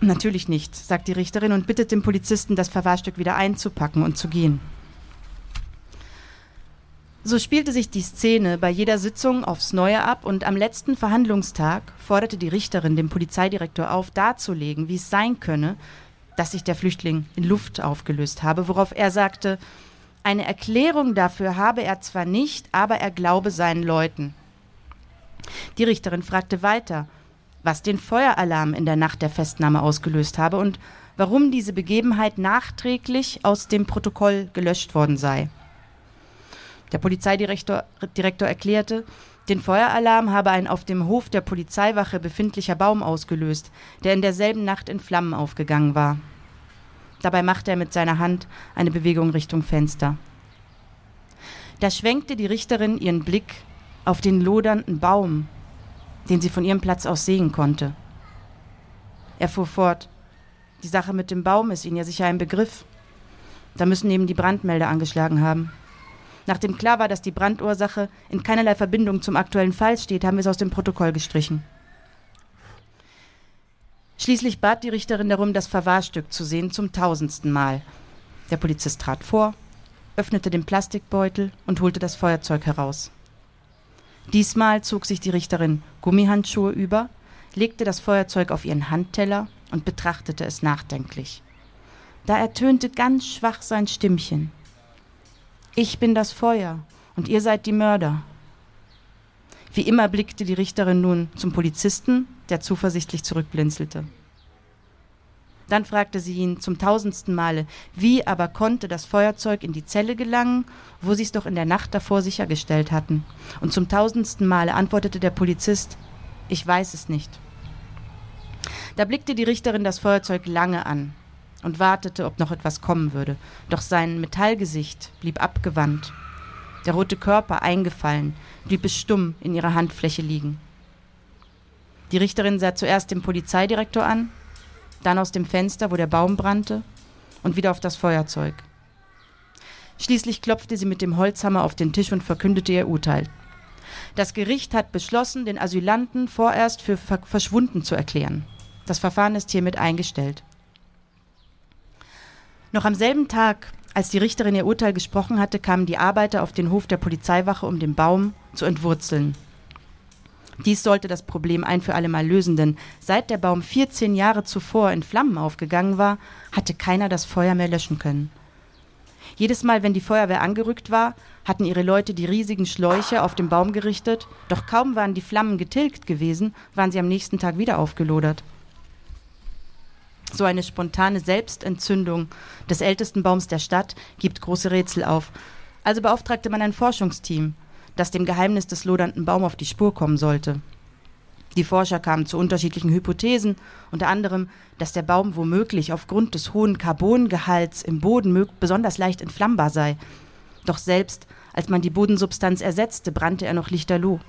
Natürlich nicht, sagt die Richterin und bittet den Polizisten, das Verwahrstück wieder einzupacken und zu gehen. So spielte sich die Szene bei jeder Sitzung aufs Neue ab und am letzten Verhandlungstag forderte die Richterin den Polizeidirektor auf, darzulegen, wie es sein könne, dass sich der Flüchtling in Luft aufgelöst habe, worauf er sagte, eine Erklärung dafür habe er zwar nicht, aber er glaube seinen Leuten. Die Richterin fragte weiter, was den Feueralarm in der Nacht der Festnahme ausgelöst habe und warum diese Begebenheit nachträglich aus dem Protokoll gelöscht worden sei. Der Polizeidirektor Direktor erklärte, den Feueralarm habe ein auf dem Hof der Polizeiwache befindlicher Baum ausgelöst, der in derselben Nacht in Flammen aufgegangen war. Dabei machte er mit seiner Hand eine Bewegung Richtung Fenster. Da schwenkte die Richterin ihren Blick auf den lodernden Baum, den sie von ihrem Platz aus sehen konnte. Er fuhr fort. Die Sache mit dem Baum ist Ihnen ja sicher ein Begriff. Da müssen eben die Brandmelder angeschlagen haben. Nachdem klar war, dass die Brandursache in keinerlei Verbindung zum aktuellen Fall steht, haben wir es aus dem Protokoll gestrichen. Schließlich bat die Richterin darum, das Verwahrstück zu sehen zum tausendsten Mal. Der Polizist trat vor, öffnete den Plastikbeutel und holte das Feuerzeug heraus. Diesmal zog sich die Richterin Gummihandschuhe über, legte das Feuerzeug auf ihren Handteller und betrachtete es nachdenklich. Da ertönte ganz schwach sein Stimmchen. Ich bin das Feuer und ihr seid die Mörder. Wie immer blickte die Richterin nun zum Polizisten, der zuversichtlich zurückblinzelte. Dann fragte sie ihn zum tausendsten Male, wie aber konnte das Feuerzeug in die Zelle gelangen, wo sie es doch in der Nacht davor sichergestellt hatten. Und zum tausendsten Male antwortete der Polizist, ich weiß es nicht. Da blickte die Richterin das Feuerzeug lange an, und wartete, ob noch etwas kommen würde. Doch sein Metallgesicht blieb abgewandt. Der rote Körper eingefallen, blieb es stumm in ihrer Handfläche liegen. Die Richterin sah zuerst den Polizeidirektor an, dann aus dem Fenster, wo der Baum brannte, und wieder auf das Feuerzeug. Schließlich klopfte sie mit dem Holzhammer auf den Tisch und verkündete ihr Urteil. Das Gericht hat beschlossen, den Asylanten vorerst für verschwunden zu erklären. Das Verfahren ist hiermit eingestellt. Noch am selben Tag, als die Richterin ihr Urteil gesprochen hatte, kamen die Arbeiter auf den Hof der Polizeiwache, um den Baum zu entwurzeln. Dies sollte das Problem ein für allemal lösen, denn seit der Baum 14 Jahre zuvor in Flammen aufgegangen war, hatte keiner das Feuer mehr löschen können. Jedes Mal, wenn die Feuerwehr angerückt war, hatten ihre Leute die riesigen Schläuche auf den Baum gerichtet, doch kaum waren die Flammen getilgt gewesen, waren sie am nächsten Tag wieder aufgelodert. So eine spontane Selbstentzündung des ältesten Baums der Stadt gibt große Rätsel auf. Also beauftragte man ein Forschungsteam, das dem Geheimnis des lodernden Baums auf die Spur kommen sollte. Die Forscher kamen zu unterschiedlichen Hypothesen, unter anderem, dass der Baum womöglich aufgrund des hohen Carbongehalts im Boden besonders leicht entflammbar sei. Doch selbst als man die Bodensubstanz ersetzte, brannte er noch lichterloh.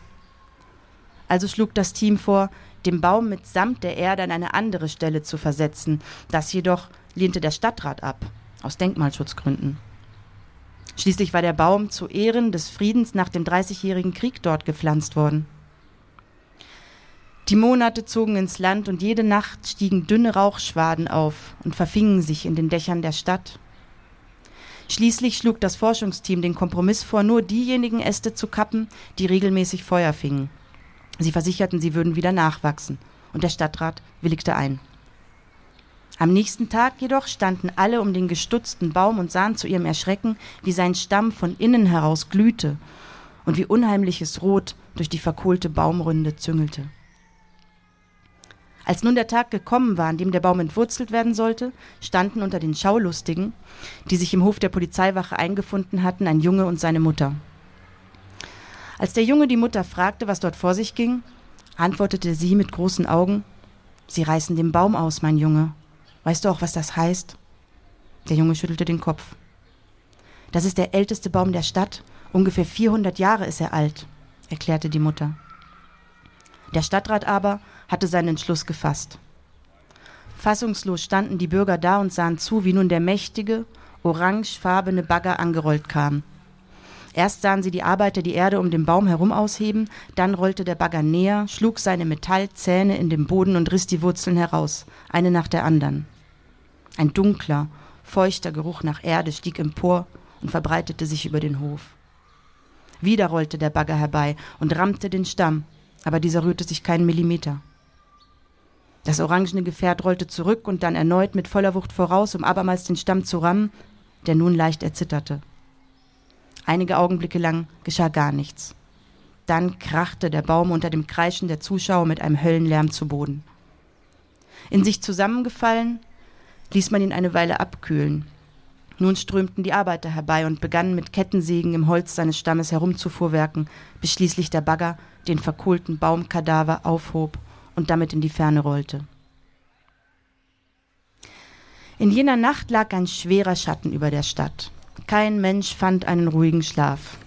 Also schlug das Team vor, dem Baum mitsamt der Erde an eine andere Stelle zu versetzen. Das jedoch lehnte der Stadtrat ab, aus Denkmalschutzgründen. Schließlich war der Baum zu Ehren des Friedens nach dem Dreißigjährigen Krieg dort gepflanzt worden. Die Monate zogen ins Land und jede Nacht stiegen dünne Rauchschwaden auf und verfingen sich in den Dächern der Stadt. Schließlich schlug das Forschungsteam den Kompromiss vor, nur diejenigen Äste zu kappen, die regelmäßig Feuer fingen. Sie versicherten, sie würden wieder nachwachsen, und der Stadtrat willigte ein. Am nächsten Tag jedoch standen alle um den gestutzten Baum und sahen zu ihrem Erschrecken, wie sein Stamm von innen heraus glühte und wie unheimliches Rot durch die verkohlte Baumründe züngelte. Als nun der Tag gekommen war, an dem der Baum entwurzelt werden sollte, standen unter den Schaulustigen, die sich im Hof der Polizeiwache eingefunden hatten, ein Junge und seine Mutter. Als der Junge die Mutter fragte, was dort vor sich ging, antwortete sie mit großen Augen Sie reißen den Baum aus, mein Junge. Weißt du auch, was das heißt? Der Junge schüttelte den Kopf. Das ist der älteste Baum der Stadt. Ungefähr 400 Jahre ist er alt, erklärte die Mutter. Der Stadtrat aber hatte seinen Entschluss gefasst. Fassungslos standen die Bürger da und sahen zu, wie nun der mächtige, orangefarbene Bagger angerollt kam. Erst sahen sie die Arbeiter die Erde um den Baum herum ausheben, dann rollte der Bagger näher, schlug seine Metallzähne in den Boden und riss die Wurzeln heraus, eine nach der anderen. Ein dunkler, feuchter Geruch nach Erde stieg empor und verbreitete sich über den Hof. Wieder rollte der Bagger herbei und rammte den Stamm, aber dieser rührte sich keinen Millimeter. Das orangene Gefährt rollte zurück und dann erneut mit voller Wucht voraus, um abermals den Stamm zu rammen, der nun leicht erzitterte. Einige Augenblicke lang geschah gar nichts. Dann krachte der Baum unter dem Kreischen der Zuschauer mit einem Höllenlärm zu Boden. In sich zusammengefallen, ließ man ihn eine Weile abkühlen. Nun strömten die Arbeiter herbei und begannen mit Kettensägen im Holz seines Stammes herumzufuhrwerken, bis schließlich der Bagger den verkohlten Baumkadaver aufhob und damit in die Ferne rollte. In jener Nacht lag ein schwerer Schatten über der Stadt. Kein Mensch fand einen ruhigen Schlaf.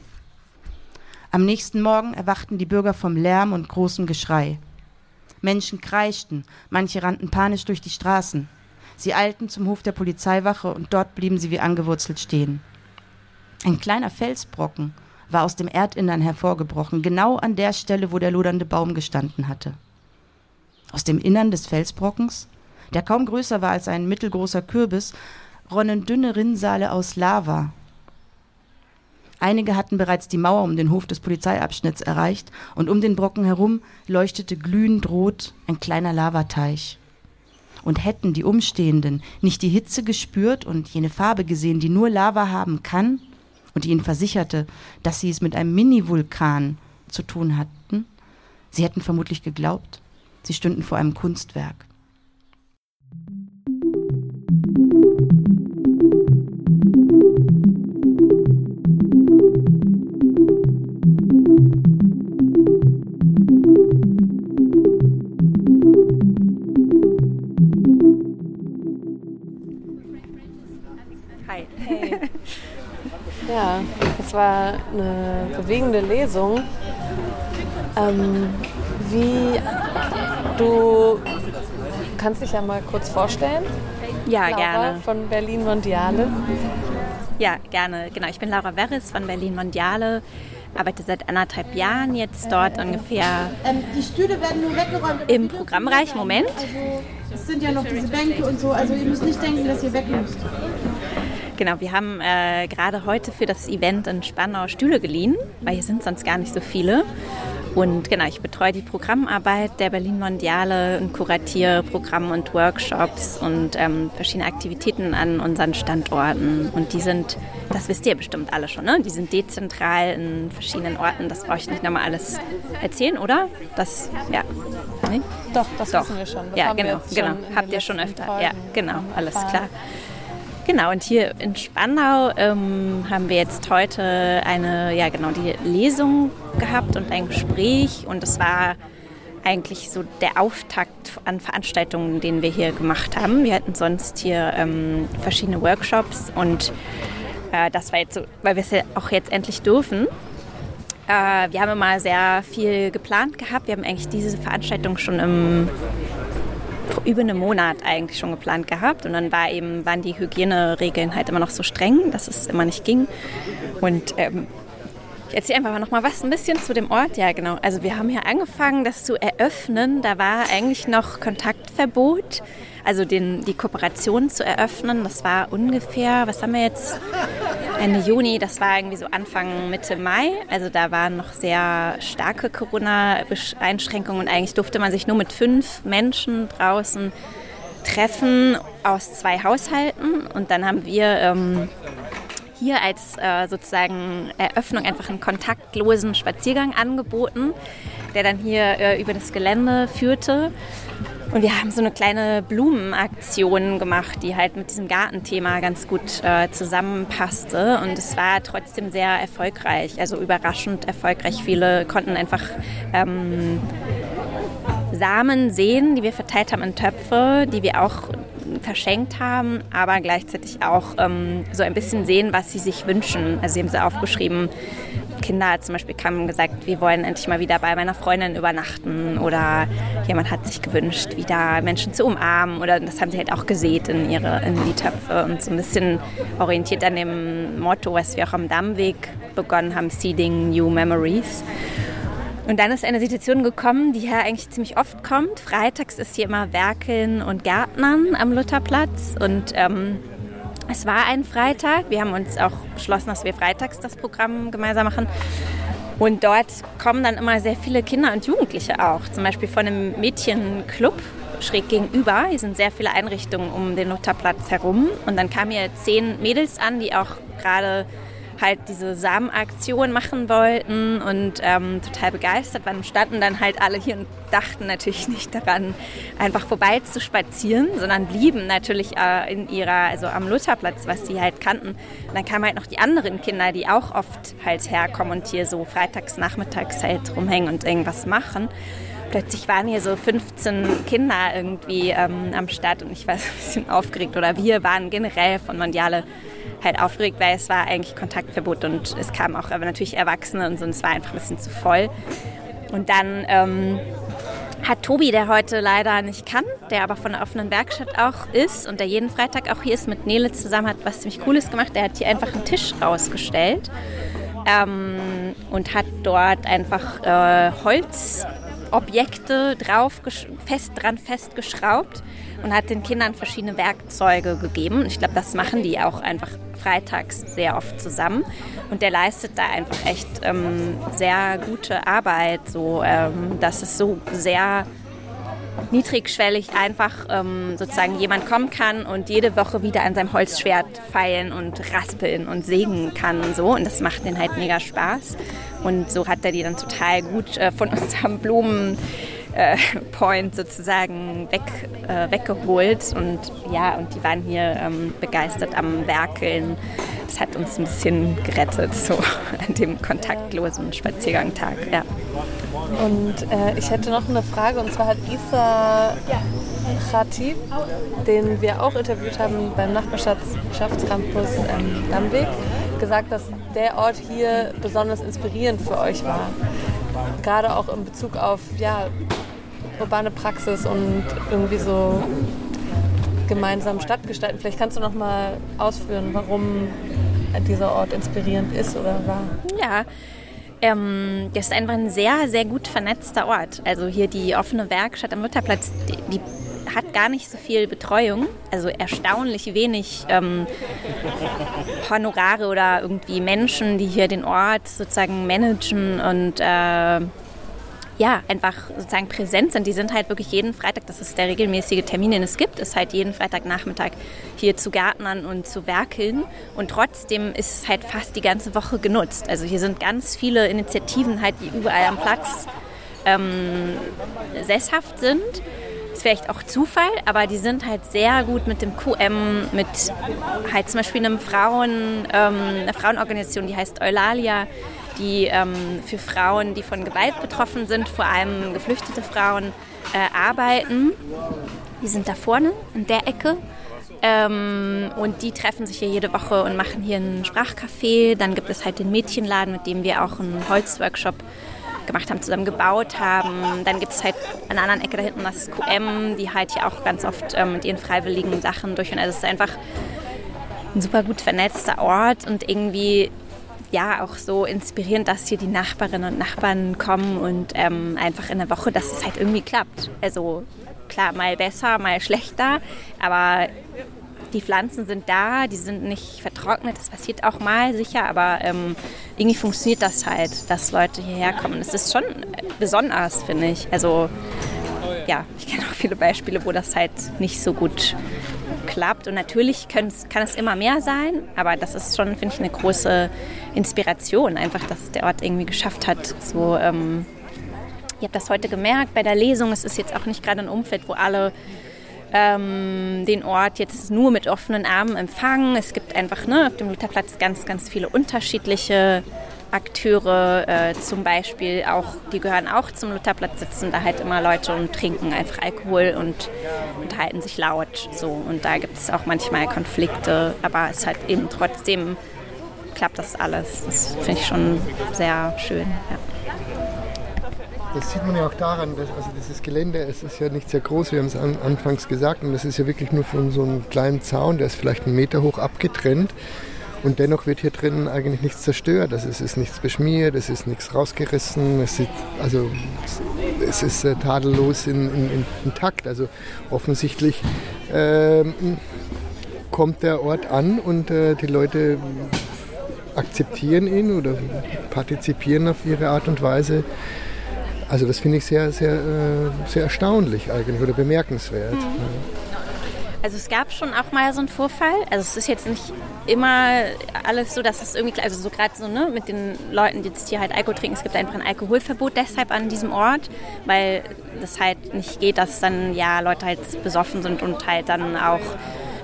Am nächsten Morgen erwachten die Bürger vom Lärm und großem Geschrei. Menschen kreischten, manche rannten panisch durch die Straßen. Sie eilten zum Hof der Polizeiwache und dort blieben sie wie angewurzelt stehen. Ein kleiner Felsbrocken war aus dem Erdinnern hervorgebrochen, genau an der Stelle, wo der lodernde Baum gestanden hatte. Aus dem Innern des Felsbrockens, der kaum größer war als ein mittelgroßer Kürbis, ronnen dünne Rinnsale aus Lava. Einige hatten bereits die Mauer um den Hof des Polizeiabschnitts erreicht, und um den Brocken herum leuchtete glühend rot ein kleiner Lavateich. Und hätten die Umstehenden nicht die Hitze gespürt und jene Farbe gesehen, die nur Lava haben kann, und ihnen versicherte, dass sie es mit einem Mini-Vulkan zu tun hatten, sie hätten vermutlich geglaubt, sie stünden vor einem Kunstwerk. Das war eine bewegende Lesung. Ähm, wie du kannst dich ja mal kurz vorstellen. Ja, Laura gerne. Von Berlin Mondiale. Ja, gerne. Genau, ich bin Laura Verris von Berlin Mondiale, arbeite seit anderthalb Jahren jetzt dort ungefähr Ähm, die Stühle werden nur weggeräumt. im Programmbereich. Moment. Also, es sind ja noch diese Bänke und so. Also ihr müsst nicht denken, dass ihr weg müsst. Genau, wir haben äh, gerade heute für das Event in Spandau Stühle geliehen, weil hier sind sonst gar nicht so viele. Und genau, ich betreue die Programmarbeit der Berlin Mondiale und kuratiere Programme und Workshops und ähm, verschiedene Aktivitäten an unseren Standorten. Und die sind, das wisst ihr bestimmt alle schon, ne? Die sind dezentral in verschiedenen Orten. Das brauche ich nicht nochmal alles erzählen, oder? Das, ja. Nee? Doch, das Doch. wissen wir schon. Das ja, genau, genau. Habt ihr schon öfter. Ja, Folgen genau, alles klar. Genau, und hier in Spandau ähm, haben wir jetzt heute eine, ja genau, die Lesung gehabt und ein Gespräch und es war eigentlich so der Auftakt an Veranstaltungen, den wir hier gemacht haben. Wir hatten sonst hier ähm, verschiedene Workshops und äh, das war jetzt so, weil wir es ja auch jetzt endlich dürfen. Äh, wir haben immer sehr viel geplant gehabt. Wir haben eigentlich diese Veranstaltung schon im über einem Monat eigentlich schon geplant gehabt und dann war eben, waren die Hygieneregeln halt immer noch so streng, dass es immer nicht ging. Und ähm, ich erzähle einfach noch mal was ein bisschen zu dem Ort. Ja, genau. Also wir haben hier angefangen, das zu eröffnen. Da war eigentlich noch Kontaktverbot, also den, die Kooperation zu eröffnen. Das war ungefähr, was haben wir jetzt? Ende Juni, das war irgendwie so Anfang Mitte Mai. Also da waren noch sehr starke Corona-Einschränkungen und eigentlich durfte man sich nur mit fünf Menschen draußen treffen aus zwei Haushalten. Und dann haben wir ähm, hier als äh, sozusagen Eröffnung einfach einen kontaktlosen Spaziergang angeboten, der dann hier äh, über das Gelände führte. Und wir haben so eine kleine Blumenaktion gemacht, die halt mit diesem Gartenthema ganz gut äh, zusammenpasste. Und es war trotzdem sehr erfolgreich, also überraschend erfolgreich. Viele konnten einfach ähm, Samen sehen, die wir verteilt haben in Töpfe, die wir auch verschenkt haben, aber gleichzeitig auch ähm, so ein bisschen sehen, was sie sich wünschen. Also sie haben sie aufgeschrieben. Kinder zum Beispiel kamen und gesagt, wir wollen endlich mal wieder bei meiner Freundin übernachten oder jemand hat sich gewünscht, wieder Menschen zu umarmen oder das haben sie halt auch gesät in ihre in die Töpfe und so ein bisschen orientiert an dem Motto, was wir auch am Dammweg begonnen haben, Seeding New Memories. Und dann ist eine Situation gekommen, die hier eigentlich ziemlich oft kommt. Freitags ist hier immer Werkeln und Gärtnern am Lutherplatz. Und ähm, es war ein Freitag. Wir haben uns auch beschlossen, dass wir freitags das Programm gemeinsam machen. Und dort kommen dann immer sehr viele Kinder und Jugendliche auch. Zum Beispiel von einem Mädchenclub schräg gegenüber. Hier sind sehr viele Einrichtungen um den Lutherplatz herum. Und dann kamen hier zehn Mädels an, die auch gerade halt diese Samenaktion machen wollten und ähm, total begeistert waren, standen dann halt alle hier und dachten natürlich nicht daran, einfach vorbei zu spazieren, sondern blieben natürlich äh, in ihrer, also am Lutherplatz, was sie halt kannten. Und dann kamen halt noch die anderen Kinder, die auch oft halt herkommen und hier so freitags, nachmittags halt rumhängen und irgendwas machen plötzlich waren hier so 15 Kinder irgendwie ähm, am Start und ich war so (laughs) ein bisschen aufgeregt. Oder wir waren generell von Mondiale halt aufgeregt, weil es war eigentlich Kontaktverbot und es kamen auch aber natürlich Erwachsene und so und es war einfach ein bisschen zu voll. Und dann ähm, hat Tobi, der heute leider nicht kann, der aber von der offenen Werkstatt auch ist und der jeden Freitag auch hier ist, mit Nele zusammen hat was ziemlich Cooles gemacht. Der hat hier einfach einen Tisch rausgestellt ähm, und hat dort einfach äh, Holzobjekte drauf fest dran festgeschraubt und hat den Kindern verschiedene Werkzeuge gegeben. Ich glaube, das machen die auch einfach freitags sehr oft zusammen. Und der leistet da einfach echt ähm, sehr gute Arbeit. So, ähm, dass es so sehr niedrigschwellig einfach ähm, sozusagen jemand kommen kann und jede Woche wieder an seinem Holzschwert feilen und raspeln und sägen kann und so. Und das macht den halt mega Spaß. Und so hat er die dann total gut äh, von (laughs) unserem Blumen äh, Point sozusagen weg, äh, weggeholt. Und ja, und die waren hier ähm, begeistert am Werkeln. Das hat uns ein bisschen gerettet, so an dem kontaktlosen Spaziergangtag. Ja. Und äh, ich hätte noch eine Frage, und zwar hat Isa Khatib, den wir auch interviewt haben beim Nachbarschaftscampus ähm, Lamweg, gesagt, dass der Ort hier besonders inspirierend für euch war. Gerade auch in Bezug auf ja, urbane Praxis und irgendwie so gemeinsam Stadtgestalten. Vielleicht kannst du noch mal ausführen, warum dieser Ort inspirierend ist oder war. Ja, ähm, das ist einfach ein sehr, sehr gut vernetzter Ort. Also hier die offene Werkstatt am Mutterplatz, die, die hat gar nicht so viel Betreuung, also erstaunlich wenig ähm, Honorare oder irgendwie Menschen, die hier den Ort sozusagen managen und äh, ja, einfach sozusagen präsent sind. Die sind halt wirklich jeden Freitag, das ist der regelmäßige Termin, den es gibt, ist halt jeden Freitagnachmittag hier zu Gärtnern und zu werkeln. Und trotzdem ist es halt fast die ganze Woche genutzt. Also hier sind ganz viele Initiativen halt, die überall am Platz ähm, sesshaft sind ist vielleicht auch Zufall, aber die sind halt sehr gut mit dem QM, mit halt zum Beispiel einem Frauen, ähm, einer Frauenorganisation, die heißt Eulalia, die ähm, für Frauen, die von Gewalt betroffen sind, vor allem geflüchtete Frauen, äh, arbeiten. Die sind da vorne in der Ecke. Ähm, und die treffen sich hier jede Woche und machen hier einen Sprachcafé. Dann gibt es halt den Mädchenladen, mit dem wir auch einen Holzworkshop gemacht haben, zusammen gebaut haben. Dann gibt es halt an der anderen Ecke da hinten das QM, die halt hier auch ganz oft ähm, mit ihren freiwilligen Sachen durchführen. Also es ist einfach ein super gut vernetzter Ort und irgendwie ja auch so inspirierend, dass hier die Nachbarinnen und Nachbarn kommen und ähm, einfach in der Woche, dass es halt irgendwie klappt. Also klar, mal besser, mal schlechter, aber die Pflanzen sind da, die sind nicht vertrocknet, das passiert auch mal sicher, aber ähm, irgendwie funktioniert das halt, dass Leute hierher kommen. Es ist schon besonders, finde ich. Also ja, ich kenne auch viele Beispiele, wo das halt nicht so gut klappt. Und natürlich kann es immer mehr sein, aber das ist schon, finde ich, eine große Inspiration, einfach, dass der Ort irgendwie geschafft hat, so. Ähm, ich habe das heute gemerkt bei der Lesung. Es ist jetzt auch nicht gerade ein Umfeld, wo alle ähm, den Ort jetzt nur mit offenen Armen empfangen. Es gibt einfach ne, auf dem Lutherplatz ganz, ganz viele unterschiedliche Akteure, äh, zum Beispiel auch, die gehören auch zum Lutherplatz, sitzen da halt immer Leute und trinken einfach Alkohol und unterhalten sich laut. So. Und da gibt es auch manchmal Konflikte, aber es halt eben trotzdem klappt das alles. Das finde ich schon sehr schön. Ja. Das sieht man ja auch daran, dass also dieses Gelände, es ist ja nicht sehr groß, wir haben es an, anfangs gesagt, und das ist ja wirklich nur von so einem kleinen Zaun, der ist vielleicht einen Meter hoch abgetrennt. Und dennoch wird hier drin eigentlich nichts zerstört. Also es ist nichts beschmiert, es ist nichts rausgerissen, es, sieht, also, es ist äh, tadellos in, in, in, intakt. Also offensichtlich ähm, kommt der Ort an und äh, die Leute akzeptieren ihn oder partizipieren auf ihre Art und Weise. Also das finde ich sehr, sehr, äh, sehr erstaunlich eigentlich oder bemerkenswert. Mhm. Also es gab schon auch mal so einen Vorfall. Also es ist jetzt nicht immer alles so, dass es irgendwie, also so gerade so ne, mit den Leuten, die jetzt hier halt Alkohol trinken, es gibt einfach ein Alkoholverbot deshalb an diesem Ort, weil es halt nicht geht, dass dann ja Leute halt besoffen sind und halt dann auch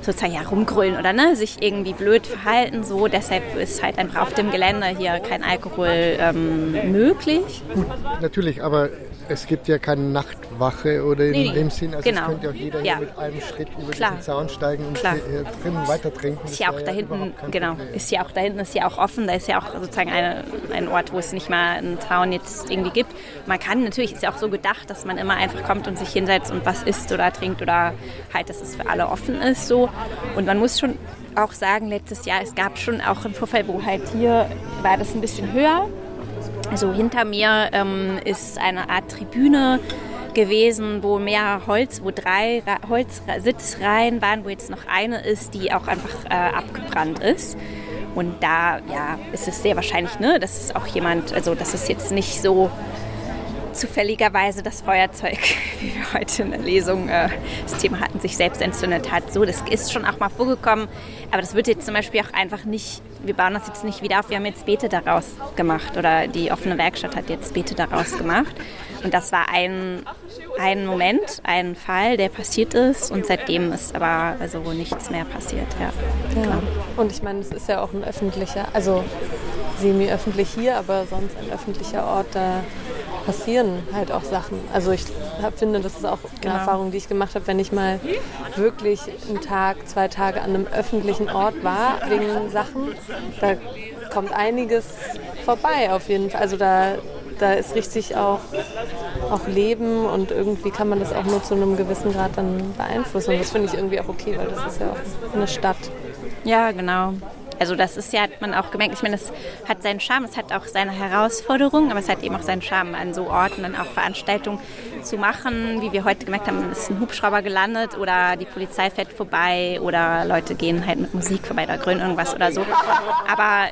sozusagen ja rumgrölen oder ne, sich irgendwie blöd verhalten. So, deshalb ist halt einfach auf dem Gelände hier kein Alkohol ähm, möglich. Gut, natürlich, aber es gibt ja keine Nachtwache oder in nee, dem Sinn, also genau. es könnte auch jeder ja. hier mit einem Schritt über Klar. diesen Zaun steigen und hier drinnen weiter trinken. Ist ja auch da hinten, genau, Problem. ist ja auch da hinten, ist ja auch offen, da ist ja auch sozusagen eine, ein Ort, wo es nicht mal einen Zaun jetzt irgendwie gibt. Man kann natürlich, ist ja auch so gedacht, dass man immer einfach kommt und sich hinsetzt und was isst oder trinkt oder halt, dass es für alle offen ist so. Und man muss schon auch sagen, letztes Jahr, es gab schon auch einen Vorfall, wo halt hier war das ein bisschen höher also hinter mir ähm, ist eine Art Tribüne gewesen, wo mehr Holz, wo drei Holzsitzreihen waren, wo jetzt noch eine ist, die auch einfach äh, abgebrannt ist. Und da ja, ist es sehr wahrscheinlich, ne, dass es auch jemand, also dass es jetzt nicht so zufälligerweise das Feuerzeug, (laughs) wie wir heute in der Lesung äh, das Thema hatten, sich selbst entzündet hat. So, das ist schon auch mal vorgekommen, aber das wird jetzt zum Beispiel auch einfach nicht, wir bauen das jetzt nicht wieder auf, wir haben jetzt Beete daraus gemacht oder die offene Werkstatt hat jetzt Beete daraus gemacht. Und das war ein, ein Moment, ein Fall, der passiert ist und seitdem ist aber also nichts mehr passiert. Ja. ja. Und ich meine, es ist ja auch ein öffentlicher, also semi-öffentlich hier, aber sonst ein öffentlicher Ort, da passieren halt auch Sachen. Also ich hab, finde, das ist auch eine genau. Erfahrung, die ich gemacht habe, wenn ich mal wirklich einen Tag, zwei Tage an einem öffentlichen Ort war wegen Sachen, da kommt einiges vorbei auf jeden Fall. Also da, da ist richtig auch, auch Leben und irgendwie kann man das auch nur zu einem gewissen Grad dann beeinflussen. Und das finde ich irgendwie auch okay, weil das ist ja auch eine Stadt. Ja, genau. Also das ist ja, hat man auch gemerkt, ich meine, es hat seinen Charme, es hat auch seine Herausforderungen, aber es hat eben auch seinen Charme, an so Orten dann auch Veranstaltungen zu machen. Wie wir heute gemerkt haben, ist ein Hubschrauber gelandet oder die Polizei fährt vorbei oder Leute gehen halt mit Musik vorbei oder grünen irgendwas oder so. Aber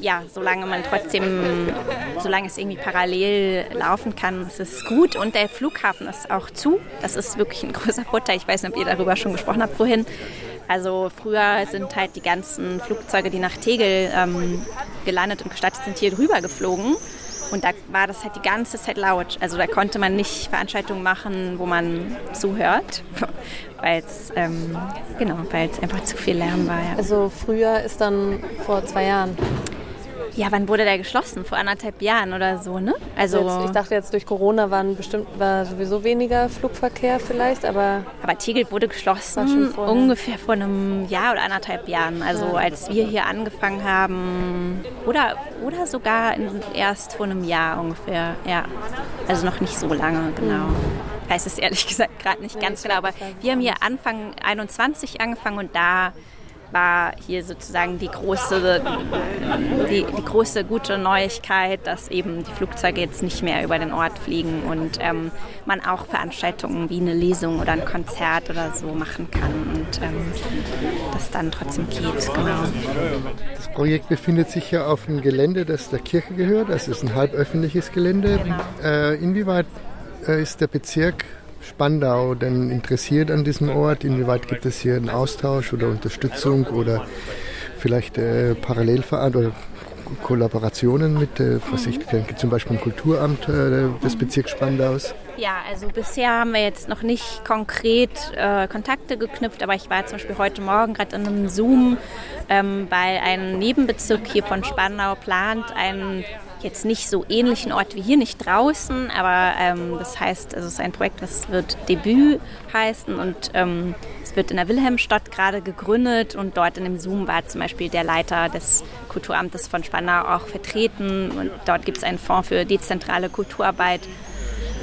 ja, solange man trotzdem, solange es irgendwie parallel laufen kann, ist es gut. Und der Flughafen ist auch zu. Das ist wirklich ein (laughs) großer Vorteil. Ich weiß nicht, ob ihr darüber schon gesprochen habt vorhin. Also früher sind halt die ganzen Flugzeuge, die nach Tegel ähm, gelandet und gestartet sind, hier drüber geflogen. Und da war das halt die ganze Zeit laut. Also da konnte man nicht Veranstaltungen machen, wo man zuhört, (laughs) weil es ähm, genau, einfach zu viel Lärm war. Ja. Also früher ist dann vor zwei Jahren ja, wann wurde der geschlossen? Vor anderthalb Jahren oder so, ne? Also jetzt, ich dachte jetzt durch Corona waren bestimmt war sowieso weniger Flugverkehr vielleicht, aber aber Tegel wurde geschlossen ungefähr vor einem Jahr oder anderthalb Jahren. Also ja. als wir hier angefangen haben oder oder sogar erst vor einem Jahr ungefähr. Ja, also noch nicht so lange genau. Mhm. Weiß es ehrlich (laughs) gesagt gerade nicht ganz genau, aber wir haben hier Anfang 21 angefangen und da war hier sozusagen die große, die, die, große gute Neuigkeit, dass eben die Flugzeuge jetzt nicht mehr über den Ort fliegen und ähm, man auch Veranstaltungen wie eine Lesung oder ein Konzert oder so machen kann und ähm, das dann trotzdem geht. Genau. Das Projekt befindet sich ja auf einem Gelände, das der Kirche gehört. Das ist ein halböffentliches Gelände. Genau. Äh, inwieweit äh, ist der Bezirk Spandau denn interessiert an diesem Ort? Inwieweit gibt es hier einen Austausch oder Unterstützung oder vielleicht äh, Parallelverein Kollaborationen mit, äh, was ich denke, zum Beispiel im Kulturamt äh, des Bezirks Spandaus? Ja, also bisher haben wir jetzt noch nicht konkret äh, Kontakte geknüpft, aber ich war zum Beispiel heute Morgen gerade in einem Zoom, ähm, weil ein Nebenbezirk hier von Spandau plant, einen jetzt nicht so ähnlichen Ort wie hier, nicht draußen, aber ähm, das heißt, also es ist ein Projekt, das wird Debüt heißen und ähm, es wird in der Wilhelmstadt gerade gegründet und dort in dem Zoom war zum Beispiel der Leiter des Kulturamtes von Spandau auch vertreten und dort gibt es einen Fonds für dezentrale Kulturarbeit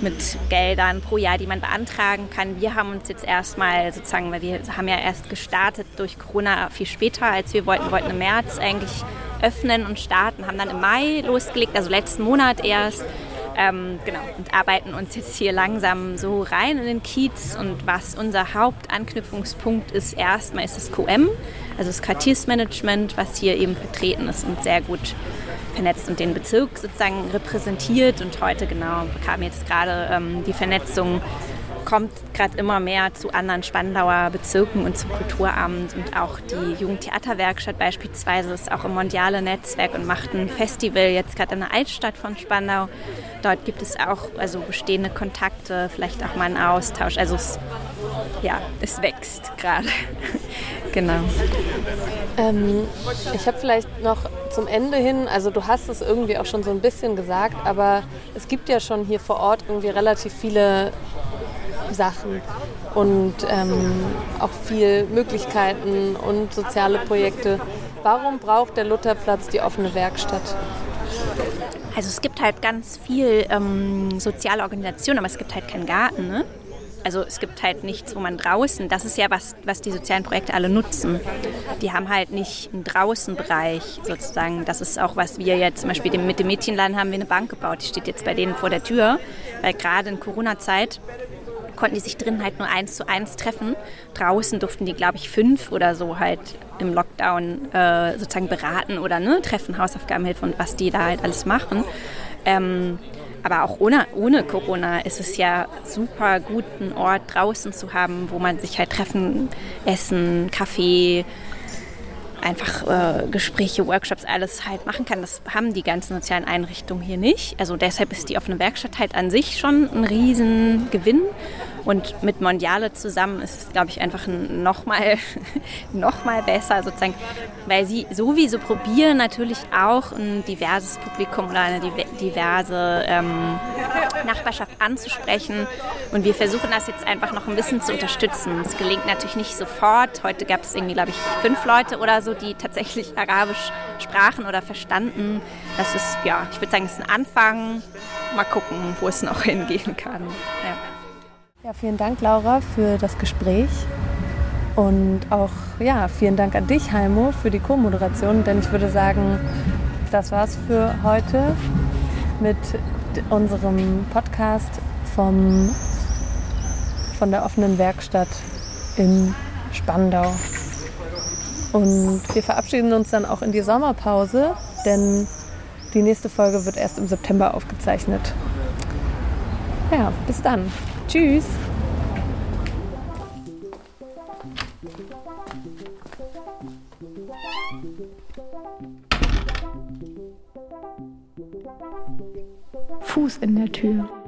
mit Geldern pro Jahr, die man beantragen kann. Wir haben uns jetzt erstmal sozusagen, weil wir haben ja erst gestartet durch Corona viel später, als wir wollten, wollten im März eigentlich öffnen und starten, haben dann im Mai losgelegt, also letzten Monat erst Ähm, genau, und arbeiten uns jetzt hier langsam so rein in den Kiez. Und was unser Hauptanknüpfungspunkt ist, erstmal ist das QM, also das Quartiersmanagement, was hier eben vertreten ist und sehr gut vernetzt und den Bezirk sozusagen repräsentiert. Und heute genau kam jetzt gerade ähm, die Vernetzung kommt gerade immer mehr zu anderen Spandauer Bezirken und zum Kulturamt und auch die Jugendtheaterwerkstatt beispielsweise ist auch im Mondiale Netzwerk und macht ein Festival jetzt gerade in der Altstadt von Spandau. Dort gibt es auch also bestehende Kontakte, vielleicht auch mal einen Austausch. Also es, ja, es wächst gerade. (laughs) genau. Ähm, ich habe vielleicht noch zum Ende hin, also du hast es irgendwie auch schon so ein bisschen gesagt, aber es gibt ja schon hier vor Ort irgendwie relativ viele Sachen und ähm, auch viel Möglichkeiten und soziale Projekte. Warum braucht der Lutherplatz die offene Werkstatt? Also es gibt halt ganz viel ähm, soziale Organisation, aber es gibt halt keinen Garten. Ne? Also es gibt halt nichts, wo man draußen, das ist ja was, was die sozialen Projekte alle nutzen. Die haben halt nicht einen Draußenbereich sozusagen. Das ist auch, was wir jetzt zum Beispiel mit dem Mädchenladen haben wir eine Bank gebaut. Die steht jetzt bei denen vor der Tür, weil gerade in Corona-Zeit konnten die sich drin halt nur eins zu eins treffen. Draußen durften die, glaube ich, fünf oder so halt im Lockdown äh, sozusagen beraten oder ne, treffen, Hausaufgaben helfen und was die da halt alles machen. Ähm, aber auch ohne, ohne Corona ist es ja super gut, einen Ort draußen zu haben, wo man sich halt treffen, essen, Kaffee, einfach äh, Gespräche, Workshops, alles halt machen kann. Das haben die ganzen sozialen Einrichtungen hier nicht. Also deshalb ist die offene Werkstatt halt an sich schon ein Riesengewinn. Und mit Mondiale zusammen ist es, glaube ich, einfach nochmal (laughs) noch mal besser sozusagen, weil sie sowieso probieren natürlich auch ein diverses Publikum oder eine diverse ähm, Nachbarschaft anzusprechen. Und wir versuchen das jetzt einfach noch ein bisschen zu unterstützen. Es gelingt natürlich nicht sofort. Heute gab es irgendwie, glaube ich, fünf Leute oder so, die tatsächlich (laughs) Arabisch sprachen oder verstanden. Das ist, ja, ich würde sagen, es ist ein Anfang. Mal gucken, wo es noch (laughs) hingehen kann. Ja. Ja, vielen Dank, Laura, für das Gespräch. Und auch ja, vielen Dank an dich, Heimo, für die Co-Moderation. Denn ich würde sagen, das war's für heute mit unserem Podcast vom, von der offenen Werkstatt in Spandau. Und wir verabschieden uns dann auch in die Sommerpause, denn die nächste Folge wird erst im September aufgezeichnet. Ja, bis dann. Tschüss. Fuß in der Tür.